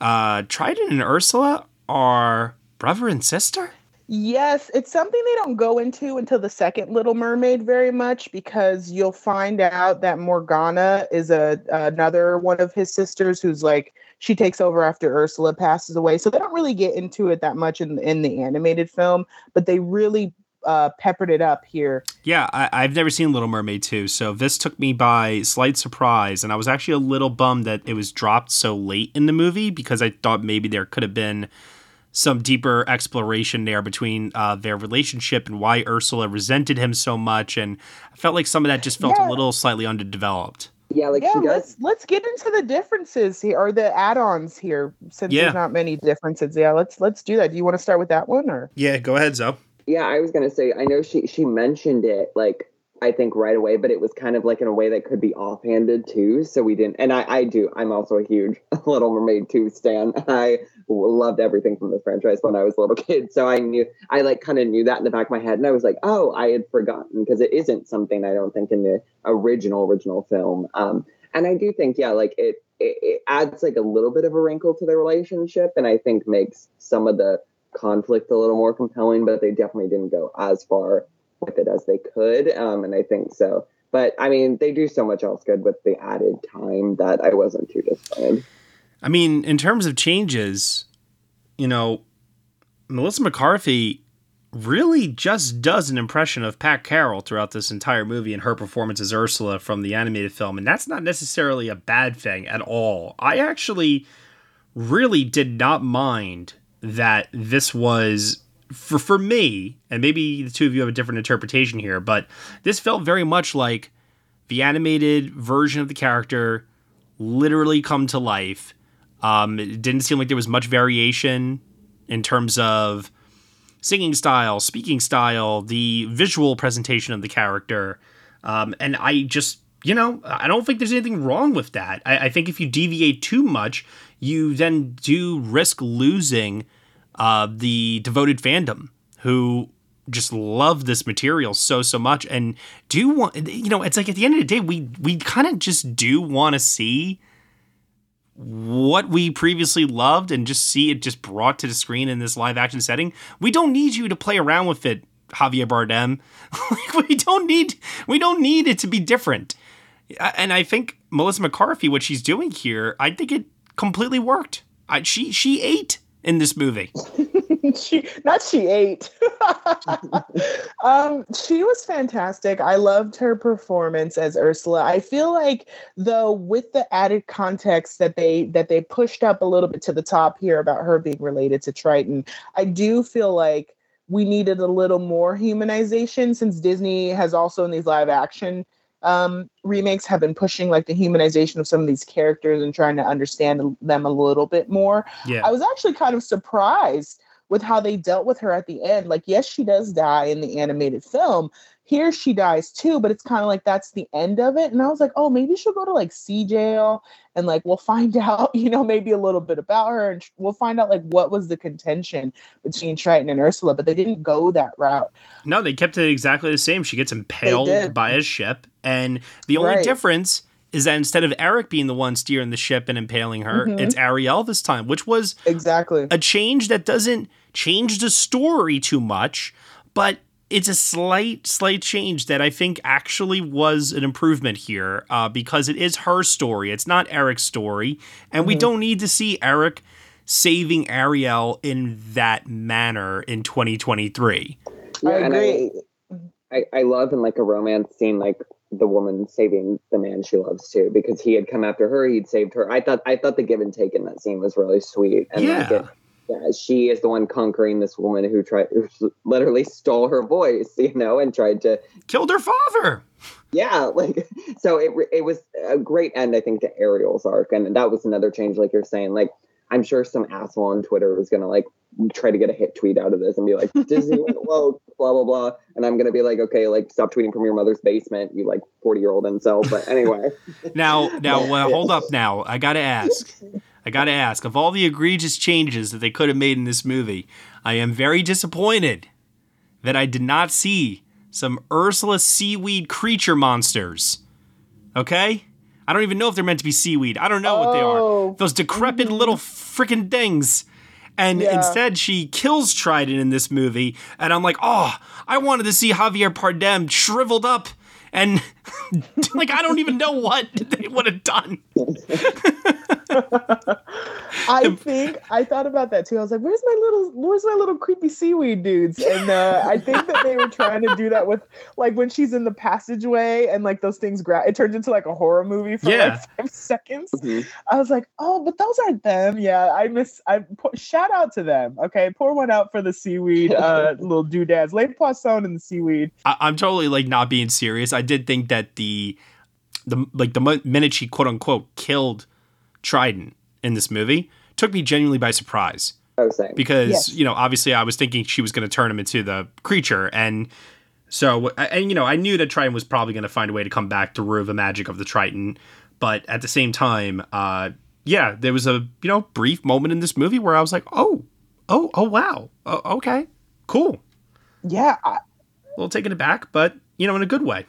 uh, Trident and Ursula are brother and sister? Yes, it's something they don't go into until the second Little Mermaid very much because you'll find out that Morgana is a another one of his sisters who's like she takes over after Ursula passes away. So they don't really get into it that much in in the animated film, but they really uh, peppered it up here. Yeah, I, have never seen Little Mermaid 2, so this took me by slight surprise, and I was actually a little bummed that it was dropped so late in the movie because I thought maybe there could have been some deeper exploration there between uh, their relationship and why Ursula resented him so much, and I felt like some of that just felt yeah. a little slightly underdeveloped. Yeah, like yeah, she does. Let's, let's get into the differences here or the add-ons here since yeah. there's not many differences. Yeah, let's let's do that. Do you want to start with that one or? Yeah, go ahead, Zoe. Yeah, I was gonna say I know she she mentioned it like I think right away, but it was kind of like in a way that could be offhanded too. So we didn't. And I I do. I'm also a huge Little Mermaid two stan. I loved everything from this franchise when I was a little kid. So I knew I like kind of knew that in the back of my head, and I was like, oh, I had forgotten because it isn't something I don't think in the original original film. Um, and I do think yeah, like it, it it adds like a little bit of a wrinkle to their relationship, and I think makes some of the conflict a little more compelling, but they definitely didn't go as far with it as they could. Um, and I think so. But I mean, they do so much else good with the added time that I wasn't too disappointed. I mean, in terms of changes, you know, Melissa McCarthy really just does an impression of Pat Carroll throughout this entire movie and her performance as Ursula from the animated film. And that's not necessarily a bad thing at all. I actually really did not mind that this was for for me, and maybe the two of you have a different interpretation here, but this felt very much like the animated version of the character literally come to life. Um, it didn't seem like there was much variation in terms of singing style, speaking style, the visual presentation of the character. Um, and I just, you know, I don't think there's anything wrong with that. I, I think if you deviate too much, you then do risk losing uh, the devoted fandom who just love this material so so much and do want you know it's like at the end of the day we we kind of just do want to see what we previously loved and just see it just brought to the screen in this live action setting. We don't need you to play around with it, Javier Bardem. like we don't need we don't need it to be different. And I think Melissa McCarthy, what she's doing here, I think it completely worked. I, she she ate in this movie. she not she ate. um, she was fantastic. I loved her performance as Ursula. I feel like though with the added context that they that they pushed up a little bit to the top here about her being related to Triton, I do feel like we needed a little more humanization since Disney has also in these live action um, remakes have been pushing like the humanization of some of these characters and trying to understand them a little bit more. Yeah. I was actually kind of surprised with how they dealt with her at the end. Like, yes, she does die in the animated film. Here she dies too, but it's kind of like that's the end of it. And I was like, oh, maybe she'll go to like sea jail and like we'll find out, you know, maybe a little bit about her and we'll find out like what was the contention between Triton and Ursula. But they didn't go that route. No, they kept it exactly the same. She gets impaled by a ship, and the only Right. difference is that instead of Eric being the one steering the ship and impaling her, Mhm. it's Ariel this time, which was exactly a change that doesn't change the story too much, but it's a slight, slight change that I think actually was an improvement here uh, because it is her story. It's not Eric's story, and we Mhm. don't need to see Eric saving Ariel in that manner in 2023. Yeah, and I, I, I love in like a romance scene, like the woman saving the man she loves too, because he had come after her, he'd saved her. I thought, I thought the give and take in that scene was really sweet. And like Yeah. it, yeah, she is the one conquering this woman who tried, who literally stole her voice, you know, and tried to killed her father. Yeah, like so it it was a great end, I think, to Ariel's arc, and that was another change, like you're saying. Like I'm sure some asshole on Twitter was gonna like try to get a hit tweet out of this and be like Disney went woke, blah blah blah, and I'm gonna be like, okay, like stop tweeting from your mother's basement, you like 40 year old incel. But anyway, Now, now, well, hold up. Now, I gotta ask. I gotta ask. Of all the egregious changes that they could have made in this movie, I am very disappointed that I did not see some Ursula seaweed creature monsters. Okay, I don't even know if they're meant to be seaweed. I don't know what they are. Oh. Those decrepit little freaking things. And Yeah. instead, she kills Trident in this movie, and I'm like, oh, I wanted to see Javier Bardem shriveled up, and like I don't even know what they would have done. I think I thought about that too. I was like, "Where's my little, where's my little creepy seaweed dudes?" And uh, I think that they were trying to do that with like when she's in the passageway and like those things grab. It turns into like a horror movie for Yeah. like five seconds. I was like, "Oh, but those aren't them." Yeah, I miss. I pu- shout out to them. Okay, pour one out for the seaweed uh, little doodads, Les Poissons and the seaweed. I, I'm totally like not being serious. I did think that the the like the mo- minute she quote unquote killed Trident in this movie took me genuinely by surprise. Oh, same. Because Yes. you know, obviously, I was thinking she was going to turn him into the creature, and so and you know, I knew that Triton was probably going to find a way to come back to rue the magic of the Triton, but at the same time, uh, yeah, there was a you know brief moment in this movie where I was like, oh, oh, oh, wow, oh, okay, cool, Yeah, I, a little taken aback, but you know, in a good way.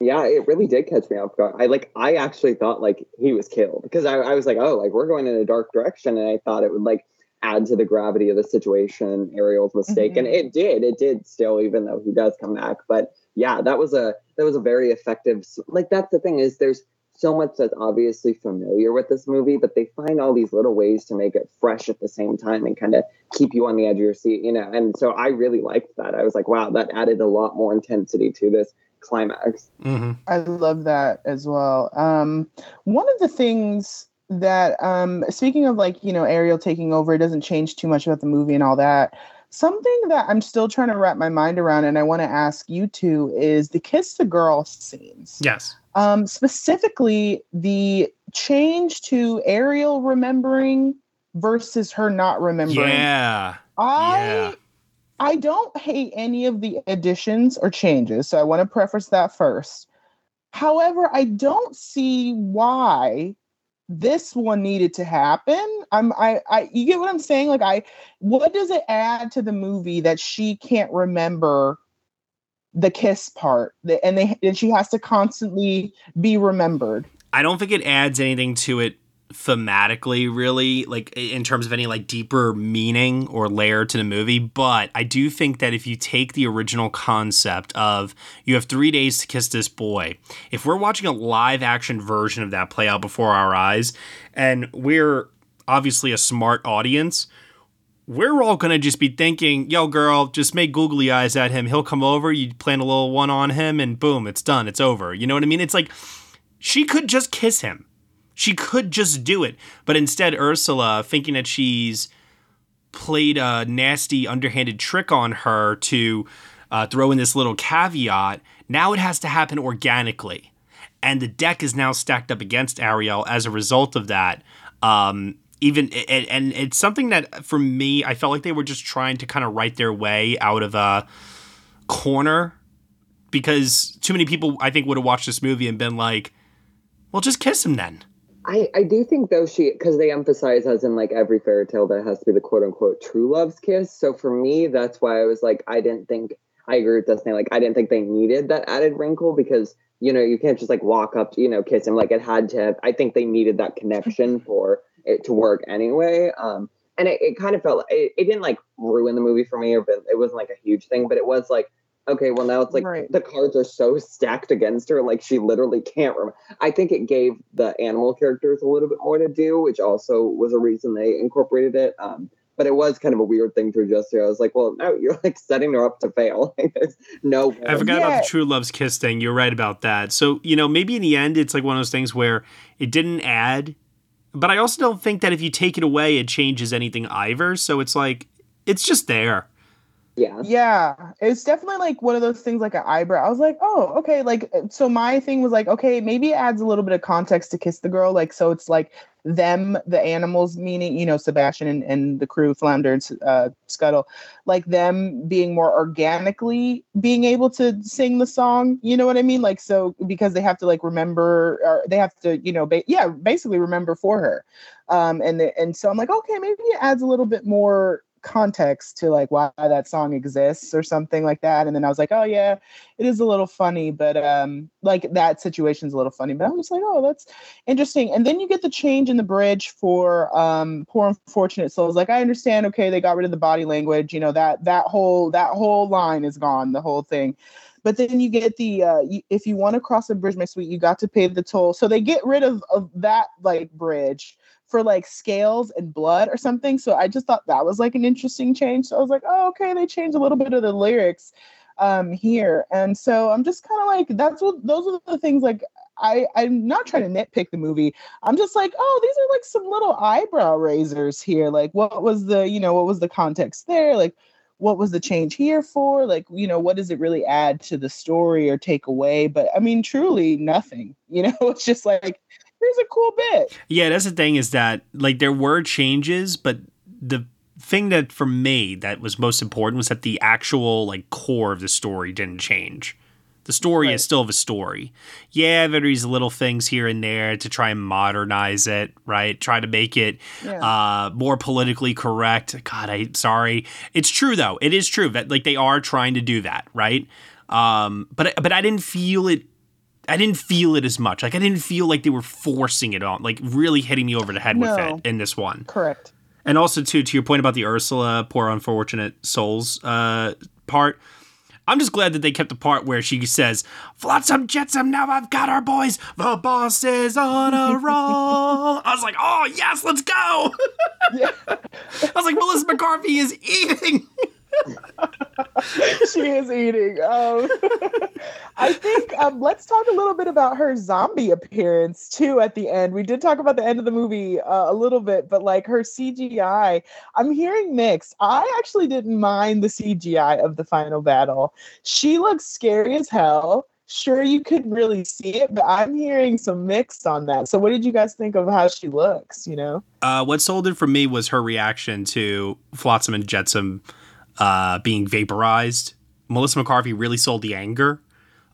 Yeah, it really did catch me off guard. I like, I actually thought like he was killed because I, I was like, oh, like we're going in a dark direction, and I thought it would like add to the gravity of the situation, Ariel's mistake, and mm-hmm. it did. It did still, even though he does come back. But yeah, that was a that was a very effective. Like that's the thing is there's so much that's obviously familiar with this movie, but they find all these little ways to make it fresh at the same time and kind of keep you on the edge of your seat, you know. And so I really liked that. I was like, wow, that added a lot more intensity to this climax. Mm-hmm. I love that as well. Um, one of the things that, um, speaking of like, you know, Ariel taking over, it doesn't change too much about the movie and all that. Something that I'm still trying to wrap my mind around, and I want to ask you two, is the kiss the girl scenes. Yes. Um, specifically, the change to Ariel remembering versus her not remembering. Yeah. I I don't hate any of the additions or changes, so I want to preface that first. However, I don't see why this one needed to happen. I'm I I you get what I'm saying? Like I what does it add to the movie that she can't remember the kiss part and they and she has to constantly be remembered. I don't think it adds anything to it thematically really like in terms of any like deeper meaning or layer to the movie but i do think that if you take the original concept of you have three days to kiss this boy if we're watching a live action version of that play out before our eyes and we're obviously a smart audience we're all going to just be thinking, yo, girl, just make googly eyes at him. He'll come over, you plant a little one on him, and boom, it's done. It's over. You know what I mean? It's like she could just kiss him. She could just do it. But instead, Ursula, thinking that she's played a nasty, underhanded trick on her to uh, throw in this little caveat, now it has to happen organically. And the deck is now stacked up against Ariel as a result of that. Um, even and, and it's something that for me I felt like they were just trying to kind of write their way out of a corner because too many people I think would have watched this movie and been like, "Well, just kiss him then." I, I do think though she because they emphasize as in like every fairy tale that has to be the quote unquote true love's kiss. So for me, that's why I was like I didn't think I agree with Destiny. Like I didn't think they needed that added wrinkle because you know you can't just like walk up to you know kiss him. Like it had to. I think they needed that connection for it to work anyway. Um, and it, it kind of felt it, it didn't like ruin the movie for me, or it wasn't like a huge thing, but it was like okay, well now it's like right. the cards are so stacked against her, like she literally can't remember. I think it gave the animal characters a little bit more to do, which also was a reason they incorporated it. Um, but it was kind of a weird thing to adjust to. I was like, well, no, you're like setting her up to fail. There's no. I forgot yeah. about the true love's kiss thing. You're right about that. So you know, maybe in the end, it's like one of those things where it didn't add but I also don't think that if you take it away, it changes anything either. So it's like, it's just there. Yeah. Yeah. It's definitely like one of those things like an eyebrow. I was like, oh, okay. Like, so my thing was like, okay, maybe it adds a little bit of context to Kiss the Girl. Like, so it's like them, the animals, meaning, you know, Sebastian and, and the crew, Flounder and uh, Scuttle, like them being more organically being able to sing the song. You know what I mean? Like, so because they have to like remember, or they have to, you know, ba- yeah, basically remember for her. Um, and, the, and so I'm like, okay, maybe it adds a little bit more context to like why that song exists or something like that and then i was like oh yeah it is a little funny but um like that situation's a little funny. But i was like oh that's interesting. And then you get the change in the bridge for um poor unfortunate souls. Like i understand okay they got rid of the body language you know that that whole that whole line is gone the whole thing. But then you get the uh, if you want to cross a bridge my sweet you got to pay the toll. So they get rid of, of that like bridge for like scales and blood or something. So I just thought that was like an interesting change. So I was like, oh, okay, they changed a little bit of the lyrics um here. And so I'm just kind of like, that's what those are the things like I, I'm not trying to nitpick the movie. I'm just like, oh, these are like some little eyebrow raisers here. Like, what was the, you know, what was the context there? Like, what was the change here for? Like, you know, what does it really add to the story or take away? But I mean, truly nothing. You know, it's just like here's a cool bit. Yeah, that's the thing is that like there were changes, but the thing that for me that was most important was that the actual like core of the story didn't change. The story right. is still the story. Yeah, there's little things here and there to try and modernize it, right? Try to make it yeah. uh, more politically correct. God, I sorry. It's true though. It is true that like they are trying to do that, right? Um, but but I didn't feel it I didn't feel it as much. Like I didn't feel like they were forcing it on, like really hitting me over the head no. with it in this one. Correct. And also too, to your point about the Ursula poor unfortunate souls uh, part. I'm just glad that they kept the part where she says, Flotsam Jetsam, now I've got our boys. The boss is on a roll. I was like, oh, yes, let's go. Yeah. I was like, Melissa McCarthy is eating. she is eating. Um, I think um, let's talk a little bit about her zombie appearance too. At the end, we did talk about the end of the movie uh, a little bit, but like her CGI, I'm hearing mixed. I actually didn't mind the CGI of the final battle. She looks scary as hell. Sure, you could really see it, but I'm hearing some mixed on that. So, what did you guys think of how she looks? You know, uh, what sold it for me was her reaction to Flotsam and Jetsam uh, being vaporized. Melissa McCarthy really sold the anger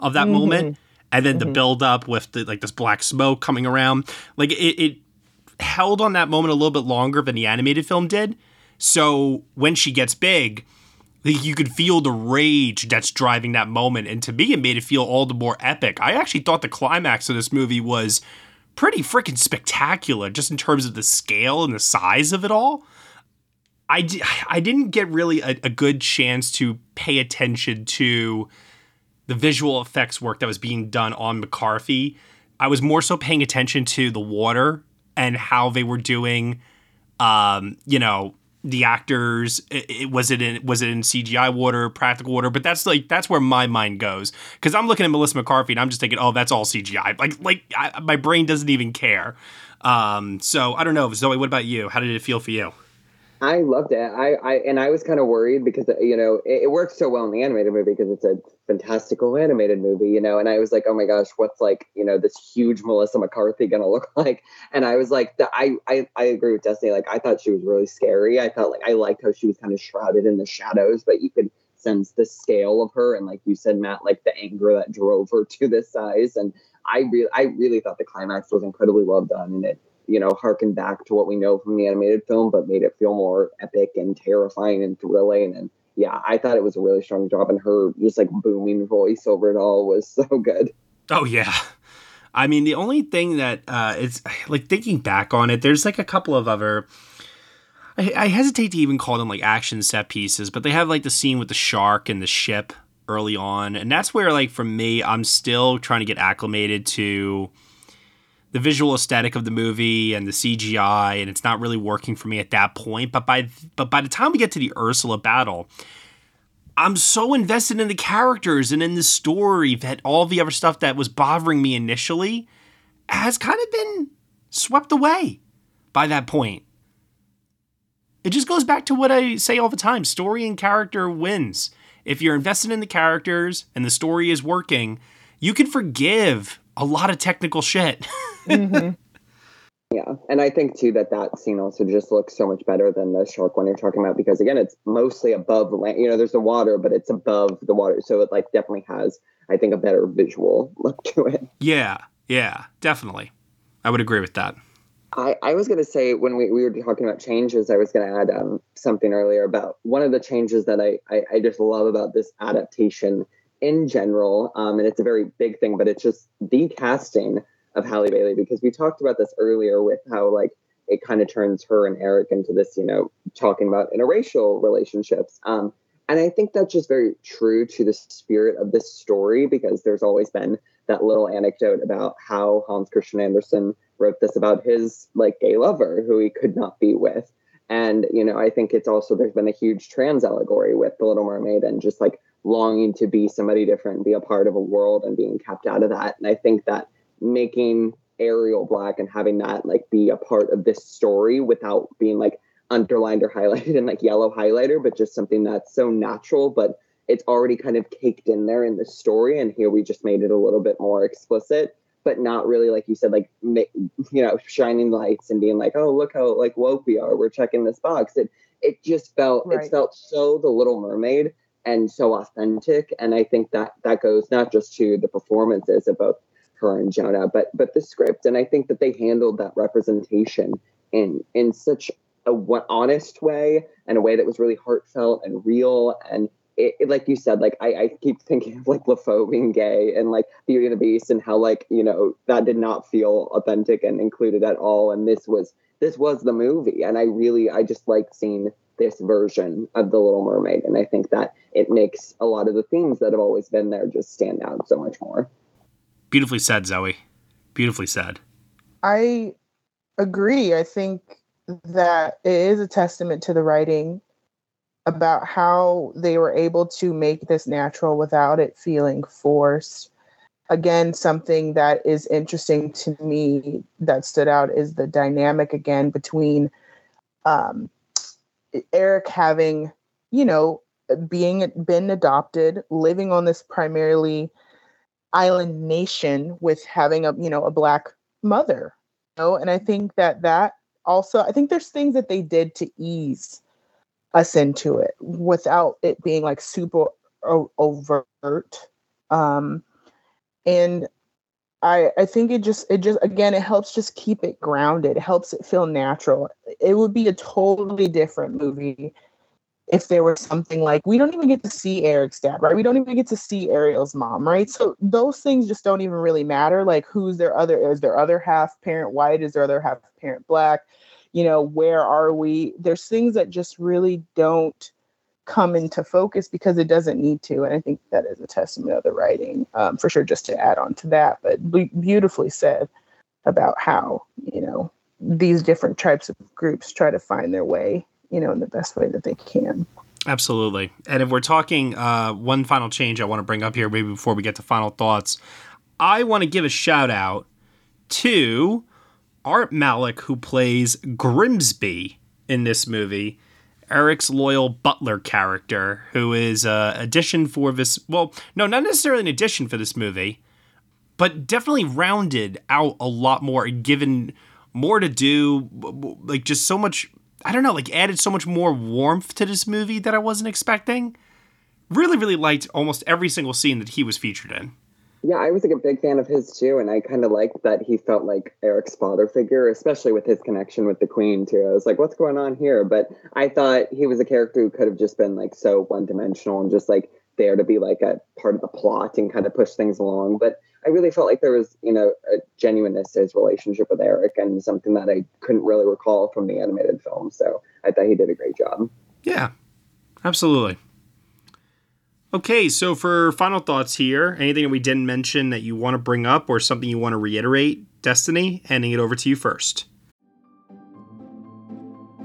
of that mm-hmm. moment, and then mm-hmm. the build up with the, like this black smoke coming around. Like it, it held on that moment a little bit longer than the animated film did. So when she gets big, you could feel the rage that's driving that moment. And to me, it made it feel all the more epic. I actually thought the climax of this movie was pretty freaking spectacular just in terms of the scale and the size of it all. I, didn't get really a, a good chance to pay attention to the visual effects work that was being done on McCarthy. I was more so paying attention to the water and how they were doing, um, you know, the actors. It, it, was it in was it in CGI water, practical water? But that's like that's where my mind goes because I'm looking at Melissa McCarthy and I'm just thinking, oh, that's all CGI. Like like I, my brain doesn't even care. Um, so I don't know, Zoe. What about you? How did it feel for you? I loved it. I, I and I was kind of worried because you know it, it, works so well in the animated movie because it's a fantastical animated movie, you know. And I was like, oh my gosh, what's like you know this huge Melissa McCarthy gonna look like? And I was like, the, I, I I agree with Destiny. Like I thought she was really scary. I thought like I liked how she was kind of shrouded in the shadows, but you could sense the scale of her and like you said, Matt, like the anger that drove her to this size. And I really I really thought the climax was incredibly well done, and it you know, harken back to what we know from the animated film, but made it feel more epic and terrifying and thrilling. And yeah, I thought it was a really strong job, and her just like booming voice over it all was so good. Oh yeah. I mean, the only thing that uh, it's like thinking back on it, there's like a couple of other. I, I hesitate to even call them like action set pieces, but they have like the scene with the shark and the ship early on, and that's where like for me, I'm still trying to get acclimated to the visual aesthetic of the movie and the CGI, and it's not really working for me at that point. But by but by the time we get to the Ursula battle, I'm so invested in the characters and in the story that all the other stuff that was bothering me initially has kind of been swept away by that point. It just goes back to what I say all the time story and character wins. If you're invested in the characters and the story is working, you can forgive a lot of technical shit. mm-hmm. Yeah, and I think too that that scene also just looks so much better than the shark one you're talking about because again, it's mostly above the land. You know, there's the water, but it's above the water, so it like definitely has, I think, a better visual look to it. Yeah, yeah, definitely. I would agree with that. I, I was going to say when we, we were talking about changes, I was going to add um, something earlier about one of the changes that I, I, I just love about this adaptation in general, um, and it's a very big thing, but it's just the casting of Halle Bailey because we talked about this earlier with how like it kind of turns her and Eric into this, you know, talking about interracial relationships. Um, and I think that's just very true to the spirit of this story because there's always been that little anecdote about how Hans Christian Andersen wrote this about his like gay lover who he could not be with. And, you know, I think it's also there's been a huge trans allegory with The Little Mermaid and just like longing to be somebody different, be a part of a world and being kept out of that. And I think that making Ariel black and having that like be a part of this story without being like underlined or highlighted in like yellow highlighter, but just something that's so natural, but it's already kind of caked in there in the story. And here we just made it a little bit more explicit, but not really, like you said, like, you know, shining lights and being like, oh, look how like woke we are. We're checking this box. It, it just felt, right. it felt so the little mermaid and so authentic. And I think that that goes not just to the performances of both her and Jonah, but but the script. And I think that they handled that representation in in such a honest way and a way that was really heartfelt and real. And it, it, like you said, like I, I keep thinking of like LeFou being gay and like Beauty and the Beast and how like you know that did not feel authentic and included at all. And this was this was the movie, and I really I just like seeing this version of the Little Mermaid, and I think that it makes a lot of the themes that have always been there just stand out so much more. Beautifully said, Zoe. Beautifully said. I agree. I think that it is a testament to the writing about how they were able to make this natural without it feeling forced. Again, something that is interesting to me that stood out is the dynamic again between um, Eric having, you know, being been adopted, living on this primarily island nation with having a you know a black mother you know? And i think that that also i think there's things that they did to ease us into it without it being like super overt um and i i think it just it just again it helps just keep it grounded it helps it feel natural it would be a totally different movie if there was something like we don't even get to see Eric's dad, right? We don't even get to see Ariel's mom, right? So those things just don't even really matter. Like who's their other is their other half parent white? Is their other half parent black? You know, where are we? There's things that just really don't come into focus because it doesn't need to. And I think that is a testament of the writing, um, for sure, just to add on to that, but be- beautifully said about how, you know, these different types of groups try to find their way you know, in the best way that they can. Absolutely. And if we're talking uh, one final change I want to bring up here, maybe before we get to final thoughts, I want to give a shout out to Art Malik, who plays Grimsby in this movie. Eric's loyal butler character, who is an uh, addition for this. Well, no, not necessarily an addition for this movie, but definitely rounded out a lot more given more to do. Like just so much I don't know, like added so much more warmth to this movie that I wasn't expecting. Really, really liked almost every single scene that he was featured in. Yeah, I was like a big fan of his too, and I kind of liked that he felt like Eric's father figure, especially with his connection with the Queen too. I was like, what's going on here? But I thought he was a character who could have just been like so one dimensional and just like there to be like a part of the plot and kind of push things along. But I really felt like there was, you know, a genuineness to his relationship with Eric and something that I couldn't really recall from the animated film. So I thought he did a great job. Yeah, absolutely. Okay, so for final thoughts here, anything that we didn't mention that you want to bring up or something you want to reiterate, Destiny, handing it over to you first.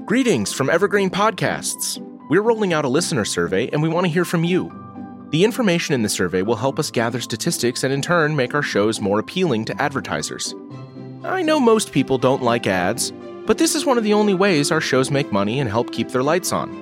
Greetings from Evergreen Podcasts. We're rolling out a listener survey and we want to hear from you. The information in the survey will help us gather statistics and in turn make our shows more appealing to advertisers. I know most people don't like ads, but this is one of the only ways our shows make money and help keep their lights on.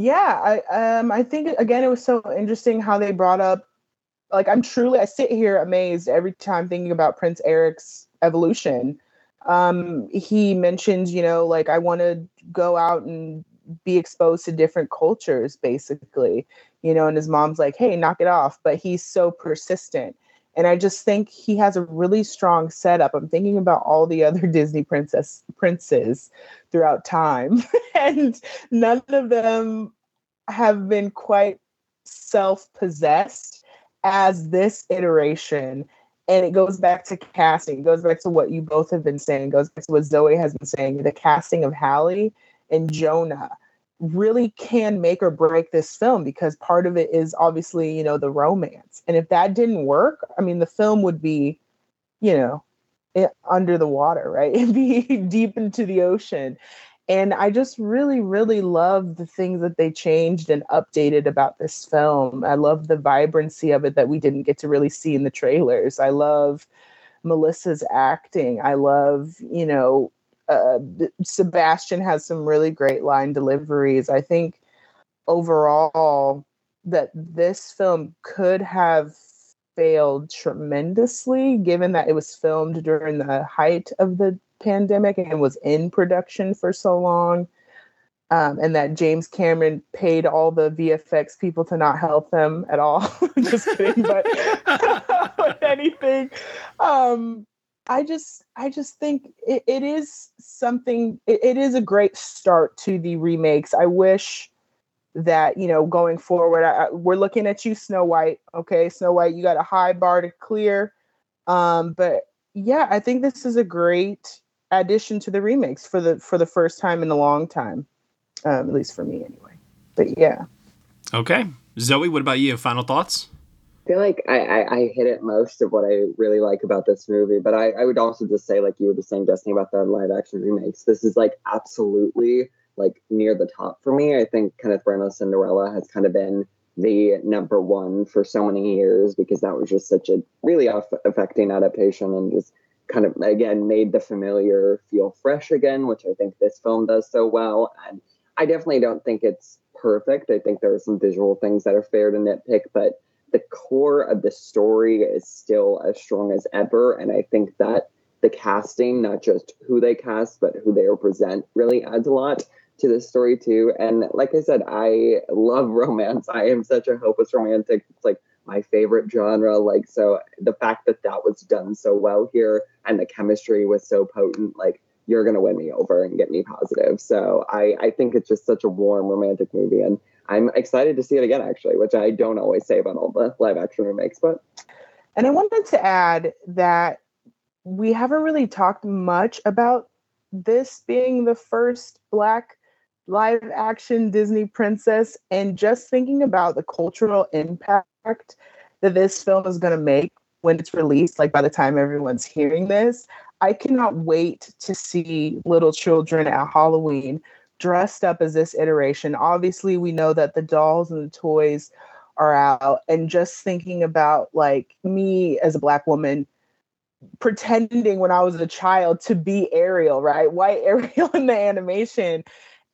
Yeah, I um I think again it was so interesting how they brought up like I'm truly I sit here amazed every time thinking about Prince Eric's evolution. Um he mentions, you know, like I want to go out and be exposed to different cultures basically you know and his mom's like hey knock it off but he's so persistent and i just think he has a really strong setup. I'm thinking about all the other disney princess princes throughout time. And none of them have been quite self-possessed as this iteration. And it goes back to casting. It goes back to what you both have been saying. It goes back to what zoe has been saying the casting of Halle and jonah really can make or break this film because part of it is obviously, you know, the romance. And if that didn't work, I mean, the film would be, you know, it, under the water, right? It'd be deep into the ocean. And I just really, really love the things that they changed and updated about this film. I love the vibrancy of it that we didn't get to really see in the trailers. I love Melissa's acting. I love, you know, uh, Sebastian has some really great line deliveries. I think overall that this film could have failed tremendously given that it was filmed during the height of the pandemic and was in production for so long. Um, and that James Cameron paid all the VFX people to not help them at all. Just kidding, but with anything. Um, I just I just think it, it is something it, it is a great start to the remakes. I wish that you know going forward I, I, we're looking at you Snow White, okay? Snow White, you got a high bar to clear. Um but yeah, I think this is a great addition to the remakes for the for the first time in a long time. Um at least for me anyway. But yeah. Okay. Zoe, what about you? Final thoughts? Feel like I, I, I, hit it most of what I really like about this movie, but I, I would also just say, like you were just saying, Destiny, about the live action remakes. This is like absolutely like near the top for me. I think Kenneth Branagh's Cinderella has kind of been the number one for so many years because that was just such a really affecting adaptation and just kind of again made the familiar feel fresh again, which I think this film does so well. And I definitely don't think it's perfect. I think there are some visual things that are fair to nitpick, but the core of the story is still as strong as ever. And I think that the casting, not just who they cast, but who they represent, really adds a lot to this story too. And like I said, I love romance. I am such a hopeless romantic. It's like my favorite genre. Like so, the fact that that was done so well here and the chemistry was so potent, like you're gonna win me over and get me positive. So I I think it's just such a warm romantic movie, and I'm excited to see it again. Actually, which I don't always say about all the live action remakes, but. And I wanted to add that we haven't really talked much about this being the first black live action Disney princess and just thinking about the cultural impact that this film is going to make when it's released like by the time everyone's hearing this I cannot wait to see little children at Halloween dressed up as this iteration obviously we know that the dolls and the toys are out and just thinking about like me as a black woman pretending when I was a child to be Ariel, right? White Ariel in the animation.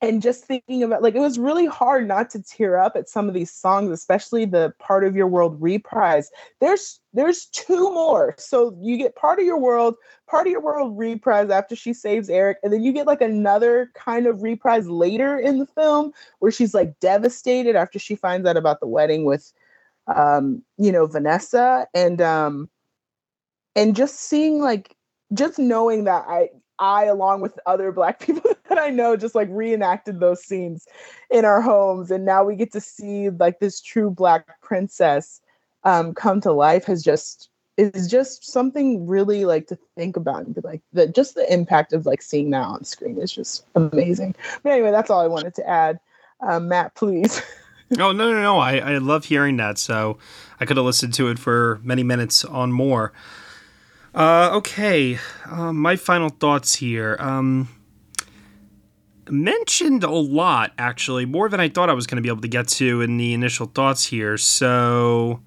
And just thinking about like it was really hard not to tear up at some of these songs, especially the part of your world reprise. There's there's two more. So you get part of your world, part of your world reprise after she saves Eric, and then you get like another kind of reprise later in the film where she's like devastated after she finds out about the wedding with um, you know, Vanessa. And um and just seeing like just knowing that I I along with other black people that I know just like reenacted those scenes in our homes and now we get to see like this true black princess um come to life has just is just something really like to think about and be like the just the impact of like seeing that on screen is just amazing. But anyway, that's all I wanted to add. Um, Matt, please. oh no no no! I I love hearing that. So I could have listened to it for many minutes on more. Uh, okay, uh, my final thoughts here. Um, mentioned a lot, actually, more than I thought I was going to be able to get to in the initial thoughts here. So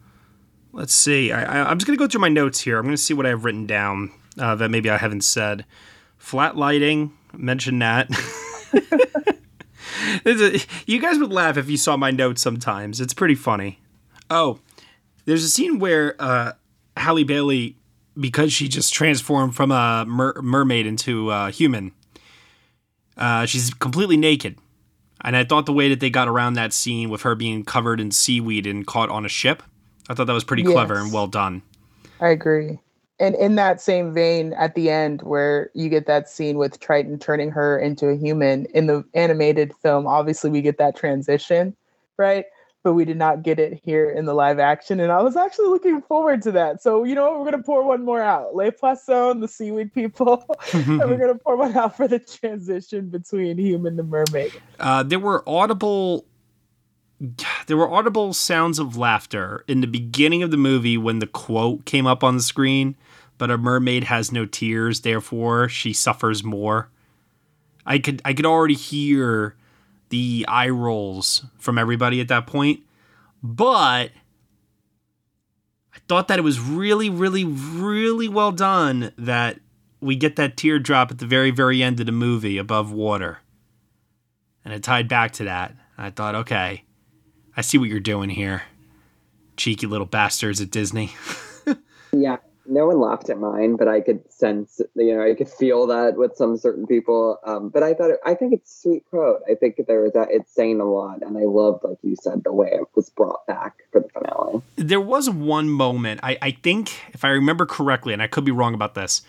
let's see. I, am just going to go through my notes here. I'm going to see what I have written down uh, that maybe I haven't said. Flat lighting, mention that. a, you guys would laugh if you saw my notes sometimes. It's pretty funny. Oh, there's a scene where uh, Halle Bailey because she just transformed from a mer- mermaid into a human. Uh, she's completely naked. And I thought the way that they got around that scene with her being covered in seaweed and caught on a ship, I thought that was pretty yes. clever and well done. I agree. And in that same vein, at the end, where you get that scene with Triton turning her into a human in the animated film, obviously we get that transition, right? But we did not get it here in the live action. And I was actually looking forward to that. So, you know what? We're going to pour one more out. Les Poissons, the seaweed people. and we're going to pour one out for the transition between human and mermaid. Uh, there were audible. There were audible sounds of laughter in the beginning of the movie when the quote came up on the screen, but a mermaid has no tears, therefore she suffers more. I could I could already hear the eye rolls from everybody at that point. But I thought that it was really, really, really well done that we get that teardrop at the very, very end of the movie above water. And it tied back to that. I thought, okay, I see what you're doing here. Cheeky little bastards at Disney. yeah no one laughed at mine, but I could sense, you know, I could feel that with some certain people. Um, but I thought, it, I think it's sweet quote. I think there was that it's saying a lot, and I loved, like you said, the way it was brought back for the finale. There was one moment, I, I think, if I remember correctly, and I could be wrong about this,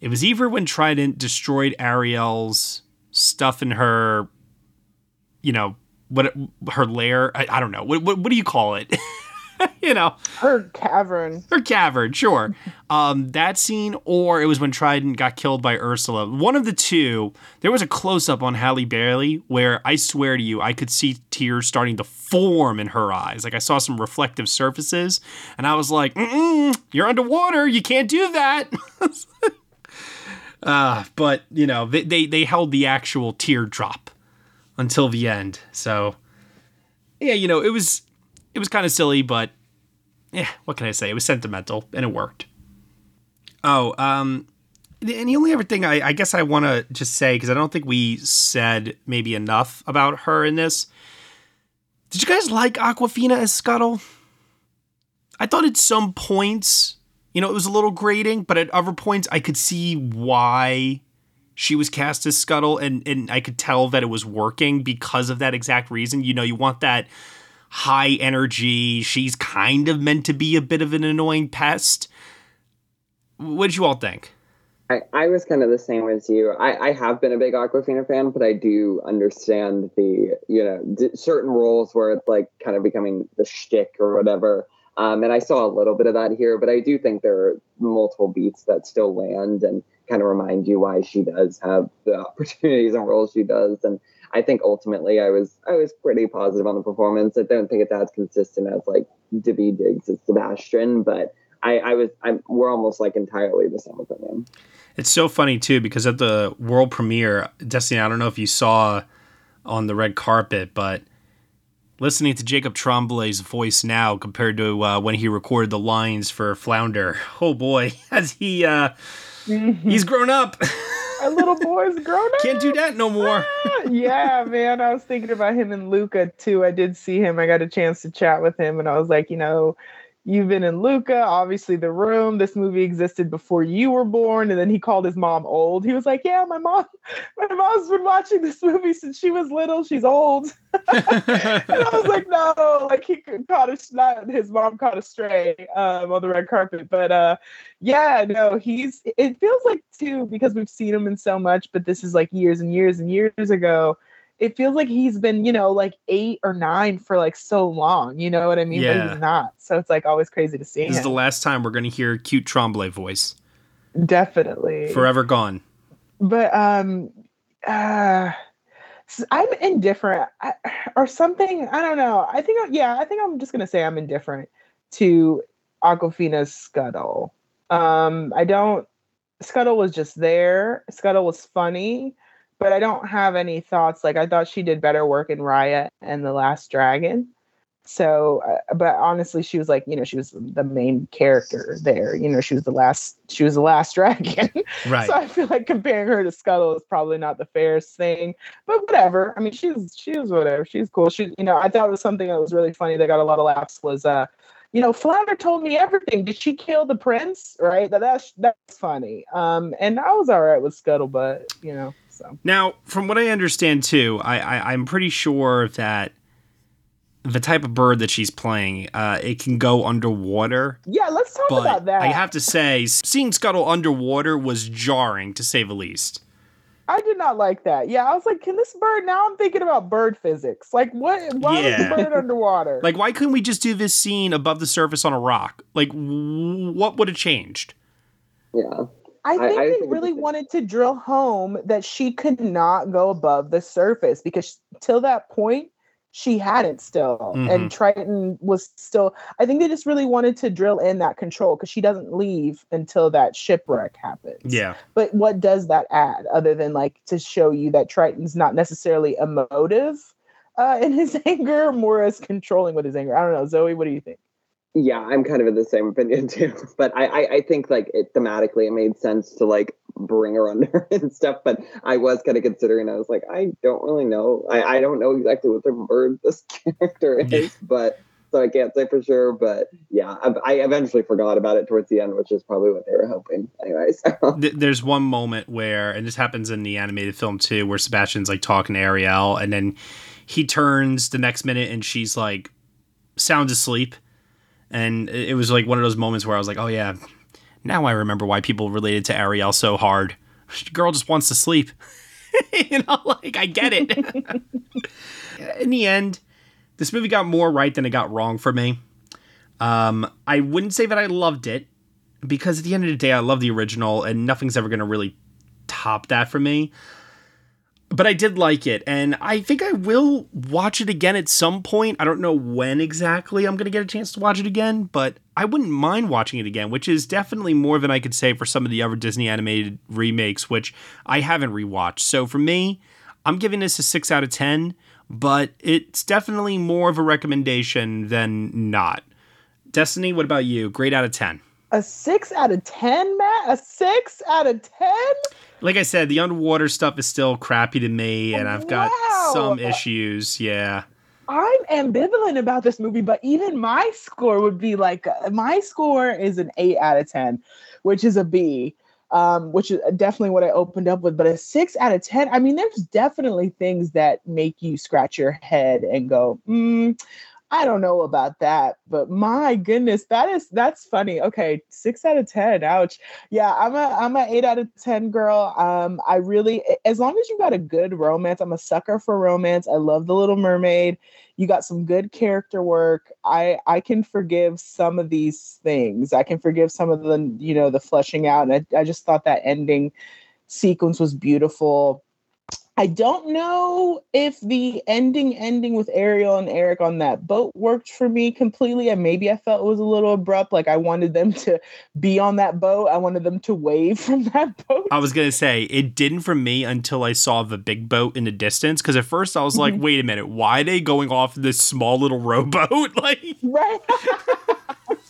it was either when Triton destroyed Ariel's stuff in her, you know, what her lair. I, I don't know. What, what what do you call it? you know, her cavern. Her cavern, sure. um, that scene, or it was when Triton got killed by Ursula. One of the two. There was a close up on Halle Bailey where I swear to you, I could see tears starting to form in her eyes. Like I saw some reflective surfaces, and I was like, Mm-mm, "You're underwater. You can't do that." uh, but you know, they, they they held the actual teardrop until the end. So yeah, you know, it was it was kind of silly, but yeah, what can I say? It was sentimental and it worked. Oh, um, and the only other thing I, I guess I want to just say, because I don't think we said maybe enough about her in this, Did you guys like Awkwafina as Scuttle? I thought at some points, you know, it was a little grating, but at other points I could see why she was cast as Scuttle and and I could tell that it was working because of that exact reason. You know, you want that high energy, she's kind of meant to be a bit of an annoying pest. What did you all think? I, I was kind of the same as you. I, I have been a big Awkwafina fan, but I do understand the, you know, d- certain roles where it's like kind of becoming the shtick or whatever. Um, and I saw a little bit of that here, but I do think there are multiple beats that still land and kind of remind you why she does have the opportunities and roles she does. And I think ultimately I was I was pretty positive on the performance. I don't think it's as consistent as like Daveed Diggs as Sebastian, but I, I was I'm we're almost like entirely the same with opinion. It's so funny too because at the world premiere, Destiny, I don't know if you saw on the red carpet, but listening to Jacob Tremblay's voice now compared to uh, when he recorded the lines for Flounder, oh boy, as he uh, Mm-hmm. he's grown up. Our little boy's grown up. Can't do that no more. yeah, man. I was thinking about him and Luca too. I did see him. I got a chance to chat with him, and I was like, you know, You've been in Luca, obviously The Room. This movie existed before you were born. And then he called his mom old. He was like, Yeah, my mom, my mom's been watching this movie since she was little. She's old. and I was like, No, like he caught a not his mom caught a stray um, on the red carpet. But uh yeah, no, he's it feels like too, because we've seen him in so much, but this is like years and years and years ago it feels like he's been, you know, like eight or nine for like so long. You know what I mean? Yeah. But he's not. So it's like always crazy to see This him. is the last time we're going to hear cute Tremblay voice. Definitely. Forever gone. But um uh I'm indifferent I, or something. I don't know. I think yeah, I think I'm just gonna say I'm indifferent to Awkwafina's Scuttle. Um, I don't Scuttle was just there. Scuttle was funny, but I don't have any thoughts. Like I thought she did better work in Raya and The Last Dragon. So, uh, but honestly, she was like, you know, she was the main character there. You know, she was the last, she was the last dragon. Right. so I feel like comparing her to Scuttle is probably not the fairest thing. But whatever. I mean, she's she's whatever. She's cool. She, you know, I thought it was something that was really funny that got a lot of laughs was uh you know, Flounder told me everything. Did she kill the prince? Right? That that's that's funny. Um, and I was all right with Scuttlebutt, you know. So Now, from what I understand too, I, I I'm pretty sure that the type of bird that she's playing, uh, it can go underwater. yeah, let's talk But about that. I have to say, seeing Scuttle underwater was jarring to say the least. I did not like that. Yeah, I was like, can this bird? Now I'm thinking about bird physics. Like, what? Why Yeah. is the bird underwater? Like, why couldn't we just do this scene above the surface on a rock? Like, w- what would have changed? Yeah. I I- think I they think really wanted to drill home that she could not go above the surface because till that point she hadn't still Mhm. and Triton was still I think they just really wanted to drill in that control because she doesn't leave until that shipwreck happens. Yeah. But what does that add other than like to show you that Triton's not necessarily emotive uh, in his anger, more as controlling with his anger? I don't know. Zoe, what do you think? Yeah, I'm kind of in the same opinion too. But I, I, I think like it thematically it made sense to like bring her under and stuff. But I was kind of considering. I was like, I don't really know. I, I don't know exactly what the bird this character is, but so I can't say for sure. But yeah, I, I eventually forgot about it towards the end, which is probably what they were hoping. Anyways, Th- there's one moment where, and this happens in the animated film too, where Sebastian's like talking to Ariel, and then he turns the next minute, and she's like sound asleep, and it was like one of those moments where I was like, oh yeah, now I remember why people related to Ariel so hard. Girl just wants to sleep. you know, like I get it. in the end, this movie got more right than it got wrong for me. Um, I wouldn't say that I loved it because at the end of the day, I love the original, and nothing's ever going to really top that for me. But I did like it, and I think I will watch it again at some point. I don't know when exactly I'm going to get a chance to watch it again, but I wouldn't mind watching it again, which is definitely more than I could say for some of the other Disney animated remakes, which I haven't rewatched. So for me, I'm giving this a 6 out of 10, but it's definitely more of a recommendation than not. Destiny, what about you? Grade out of 10. A six out of ten, Matt? A six out of ten? Like I said, the underwater stuff is still crappy to me, and I've got Wow. some issues. Yeah. I'm ambivalent about this movie, but even my score would be like my score is an eight out of ten, which is a B. Um, which is definitely what I opened up with, but a six out of ten. I mean, there's definitely things that make you scratch your head and go, mm, I don't know about that, but my goodness, that is that's funny. Okay, six out of ten. Ouch. Yeah, I'm a I'm a eight out of ten girl. Um, I really as long as you got a good romance, I'm a sucker for romance. I love the Little Mermaid. You got some good character work. I I can forgive some of these things. I can forgive some of the you know the fleshing out, and I, I just thought that ending sequence was beautiful. I don't know if the ending ending with Ariel and Eric on that boat worked for me completely. And maybe I felt it was a little abrupt. Like I wanted them to be on that boat. I wanted them to wave from that boat. I was gonna say it didn't for me until I saw the big boat in the distance. Because at first I was like, Mhm. "Wait a minute, why are they going off this small little rowboat?" like, right.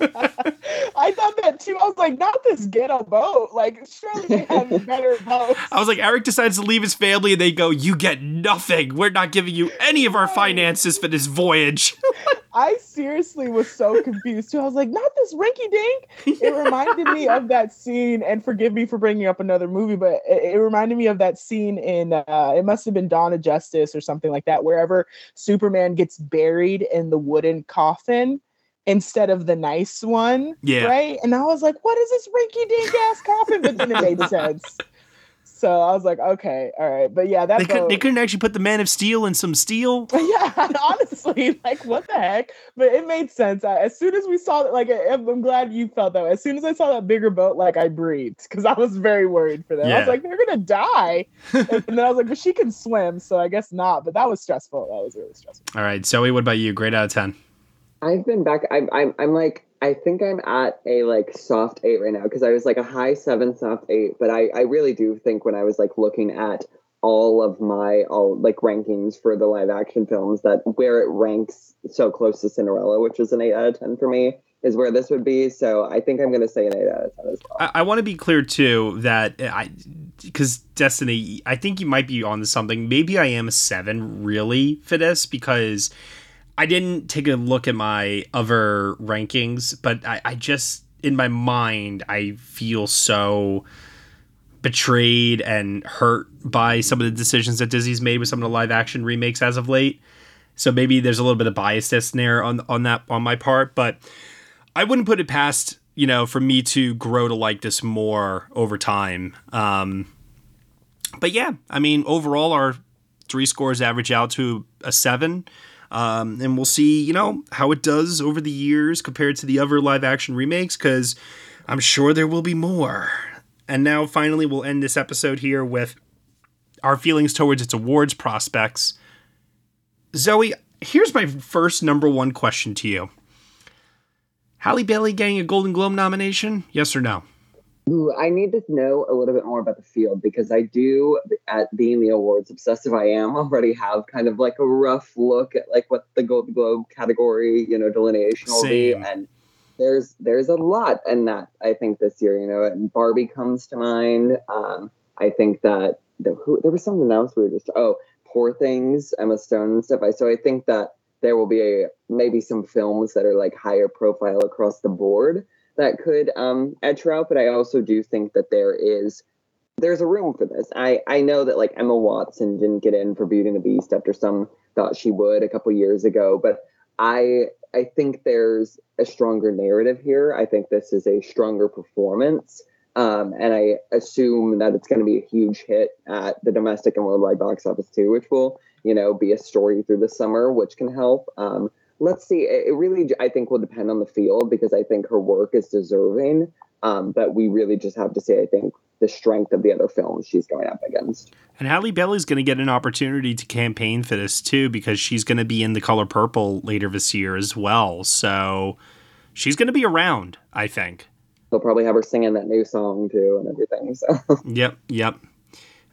I thought that too. I was like, not this ghetto boat. Like, surely they have better boats. I was like, Eric decides to leave his family, and they go, "You get nothing. We're not giving you any of our finances for this voyage." I seriously was so confused too. I was like, not this rinky dink. It reminded me of that scene, and forgive me for bringing up another movie, but it, it reminded me of that scene in, uh, it must have been Dawn of Justice or something like that, wherever Superman gets buried in the wooden coffin instead of the nice one. Yeah. Right. And I was like, what is this rinky dink ass coffin? But then it made sense. So I was like, okay, all right. But yeah, that they, could, couldn't actually put the Man of Steel in some steel. yeah, honestly, like what the heck? But it made sense. I, as soon as we saw it, like I- I'm glad you felt that. way. As soon as I saw that bigger boat, like I breathed because I was very worried for them. I was like, they're gonna die, and then I was like, but she can swim, so I guess not. But that was stressful. That was really stressful. All right, Zoe, what about you? Grade out of ten. I've been back. I'm, I'm, I'm like, I think I'm at a like soft eight right now because I was like a high seven, soft eight. But I, I really do think when I was like looking at all of my all like rankings for the live action films that where it ranks so close to Cinderella, which is an eight out of ten for me, is where this would be. So I think I'm gonna say an eight out of ten as well. I, I want to be clear too that eh, I, because Destiny, I think you might be on to something. Maybe I am a seven really for this because I didn't take a look at my other rankings, but I, I just in my mind I feel so betrayed and hurt by some of the decisions that Disney's made with some of the live action remakes as of late. So maybe there's a little bit of biasness there on on that on my part, but I wouldn't put it past you know for me to grow to like this more over time. Um, but yeah, I mean overall our three scores average out to a seven. Um, and we'll see, you know, how it does over the years compared to the other live action remakes, because I'm sure there will be more. And now, finally, we'll end this episode here with our feelings towards its awards prospects. Zoe, here's my first number one question to you Halle Bailey getting a Golden Globe nomination? Yes or no? Ooh, I need to know a little bit more about the field because I do, at being the awards obsessive I am, already have kind of like a rough look at like what the Golden Globe category, you know, delineation will Same. be, and there's there's a lot in that I think this year. You know, and Barbie comes to mind. Um, I think that the, who, there was something else we were just oh, Poor Things, Emma Stone and stuff. I so I think that there will be a maybe some films that are like higher profile across the board that could um, edge her out. But I also do think that there is there's a room for this. I I know that like Emma Watson didn't get in for Beauty and the Beast after some thought she would a couple years ago, but I I think there's a stronger narrative here. I think this is a stronger performance. Um, and I assume that it's going to be a huge hit at the domestic and worldwide box office too, which will, you know, be a story through the summer, which can help. Um, let's see. It, really, I think, will depend on the field because I think her work is deserving. Um, but we really just have to say, I think, the strength of the other films she's going up against. And Halle Bailey's going to get an opportunity to campaign for this too because she's going to be in The Color Purple later this year as well. So she's going to be around, I think. They'll probably have her singing that new song too and everything. So Yep, yep.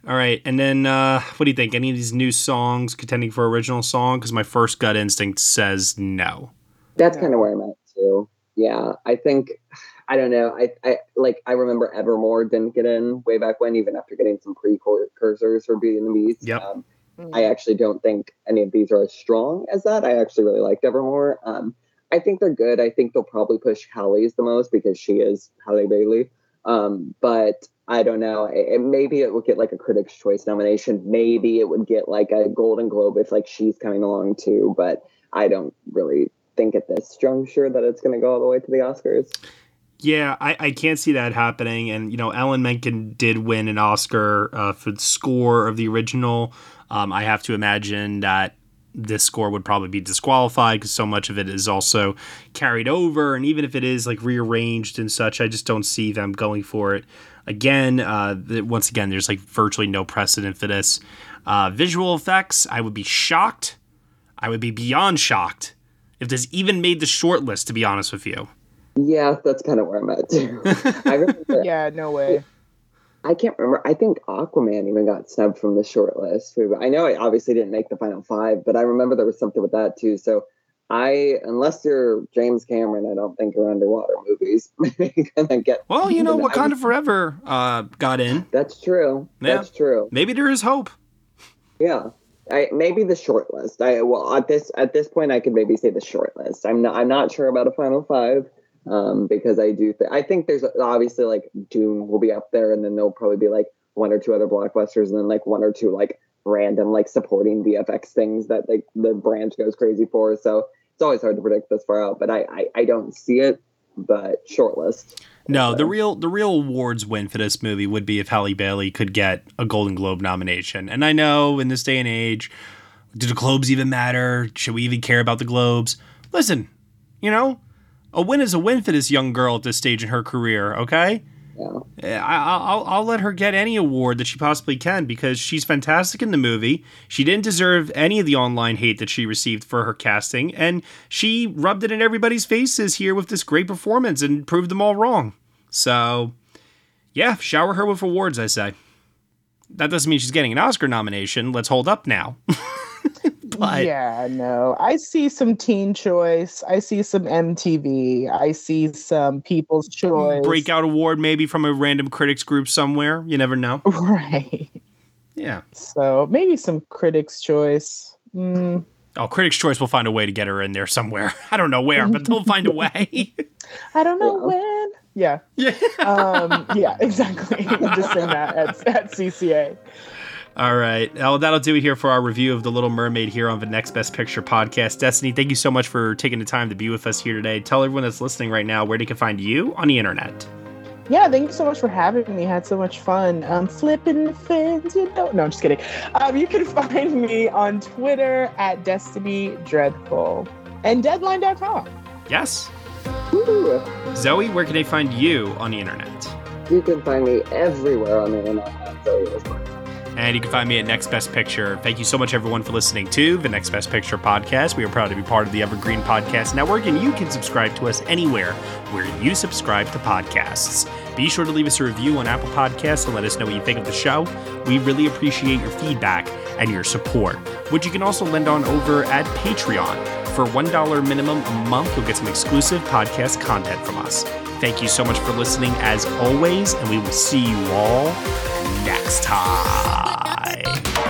All right, and then uh, what do you think? Any of these new songs contending for original song? Because my first gut instinct says no. that's kind of where I'm at too. Yeah, I think I don't know. I, I like I remember Evermore didn't get in way back when, even after getting some precursors for Beauty and the Beast. Yep. Um, Mm. I actually don't think any of these are as strong as that. I actually really liked Evermore. Um, I think they're good. I think they'll probably push Halle's the most because she is Halle Bailey. Um, but I don't know. It, maybe it would get like a Critics' Choice nomination. Maybe it would get like a Golden Globe if like she's coming along too. But I don't really think at this juncture that it's going to go all the way to the Oscars. Yeah, I, I can't see that happening. And, you know, Alan Menken did win an Oscar uh, for the score of the original. Um, I have to imagine that this score would probably be disqualified because so much of it is also carried over. And even if it is like rearranged and such, I just don't see them going for it again. Uh, once again, there's like virtually no precedent for this. Uh, visual effects, I would be shocked. I would be beyond shocked if this even made the short list, to be honest with you. Yeah, that's kind of where I'm at too. I remember, yeah, no way. I can't remember. I think Aquaman even got snubbed from the short list. I know it obviously didn't make the final five, but I remember there was something with that too. So I, unless you're James Cameron, I don't think your underwater movies gonna get. Well, you know, Wakanda would- Forever uh, got in. That's true. Yeah. That's true. Maybe there is hope. Yeah. I, maybe the short list. I well at this at this point I could maybe say the short list. I'm not I'm not sure about a final five um, because I do th- I think there's obviously like Dune will be up there and then there'll probably be like one or two other blockbusters and then like one or two like random like supporting VFX things that like the branch goes crazy for. So it's always hard to predict this far out, but I I, I don't see it. But short list. No, the real the real awards win for this movie would be if Halle Bailey could get a Golden Globe nomination. And I know in this day and age, do the Globes even matter? Should we even care about the Globes? Listen, you know, a win is a win for this young girl at this stage in her career. Okay. Yeah. I, I'll, I'll let her get any award that she possibly can because she's fantastic in the movie. She didn't deserve any of the online hate that she received for her casting, and she rubbed it in everybody's faces here with this great performance and proved them all wrong. So, yeah, shower her with awards, I say. That doesn't mean she's getting an Oscar nomination. Let's hold up now. yeah, no. I see some Teen Choice. I see some MTV. I see some People's Choice. breakout award maybe from a random critics group somewhere. You never know. Right. Yeah. So maybe some Critics' Choice. Mm, Oh, Critics' Choice will find a way to get her in there somewhere. I don't know where, but they'll find a way. I don't know when. Yeah. Yeah. um, yeah, exactly. Just sing that at, at CCA. All right. Well, that'll do it here for our review of The Little Mermaid here on the Next Best Picture podcast. Destiny, thank you so much for taking the time to be with us here today. Tell everyone that's listening right now where they can find you on the internet. Yeah, thank you so much for having me. Had so much fun. Um, flipping the fins, you know. No, I'm just kidding. Um, you can find me on Twitter at Destiny Dreadful and Deadline.com. Yes. Ooh. Zoe, where can they find you on the internet? You can find me everywhere on the internet. at Zoe Osborne. And you can find me at Next Best Picture. Thank you so much, everyone, for listening to the Next Best Picture podcast. We are proud to be part of the Evergreen Podcast Network, and you can subscribe to us anywhere where you subscribe to podcasts. Be sure to leave us a review on Apple Podcasts and let us know what you think of the show. We really appreciate your feedback and your support, which you can also lend on over at Patreon. For $1 minimum a month, you'll get some exclusive podcast content from us. Thank you so much for listening, as always, and we will see you all next time.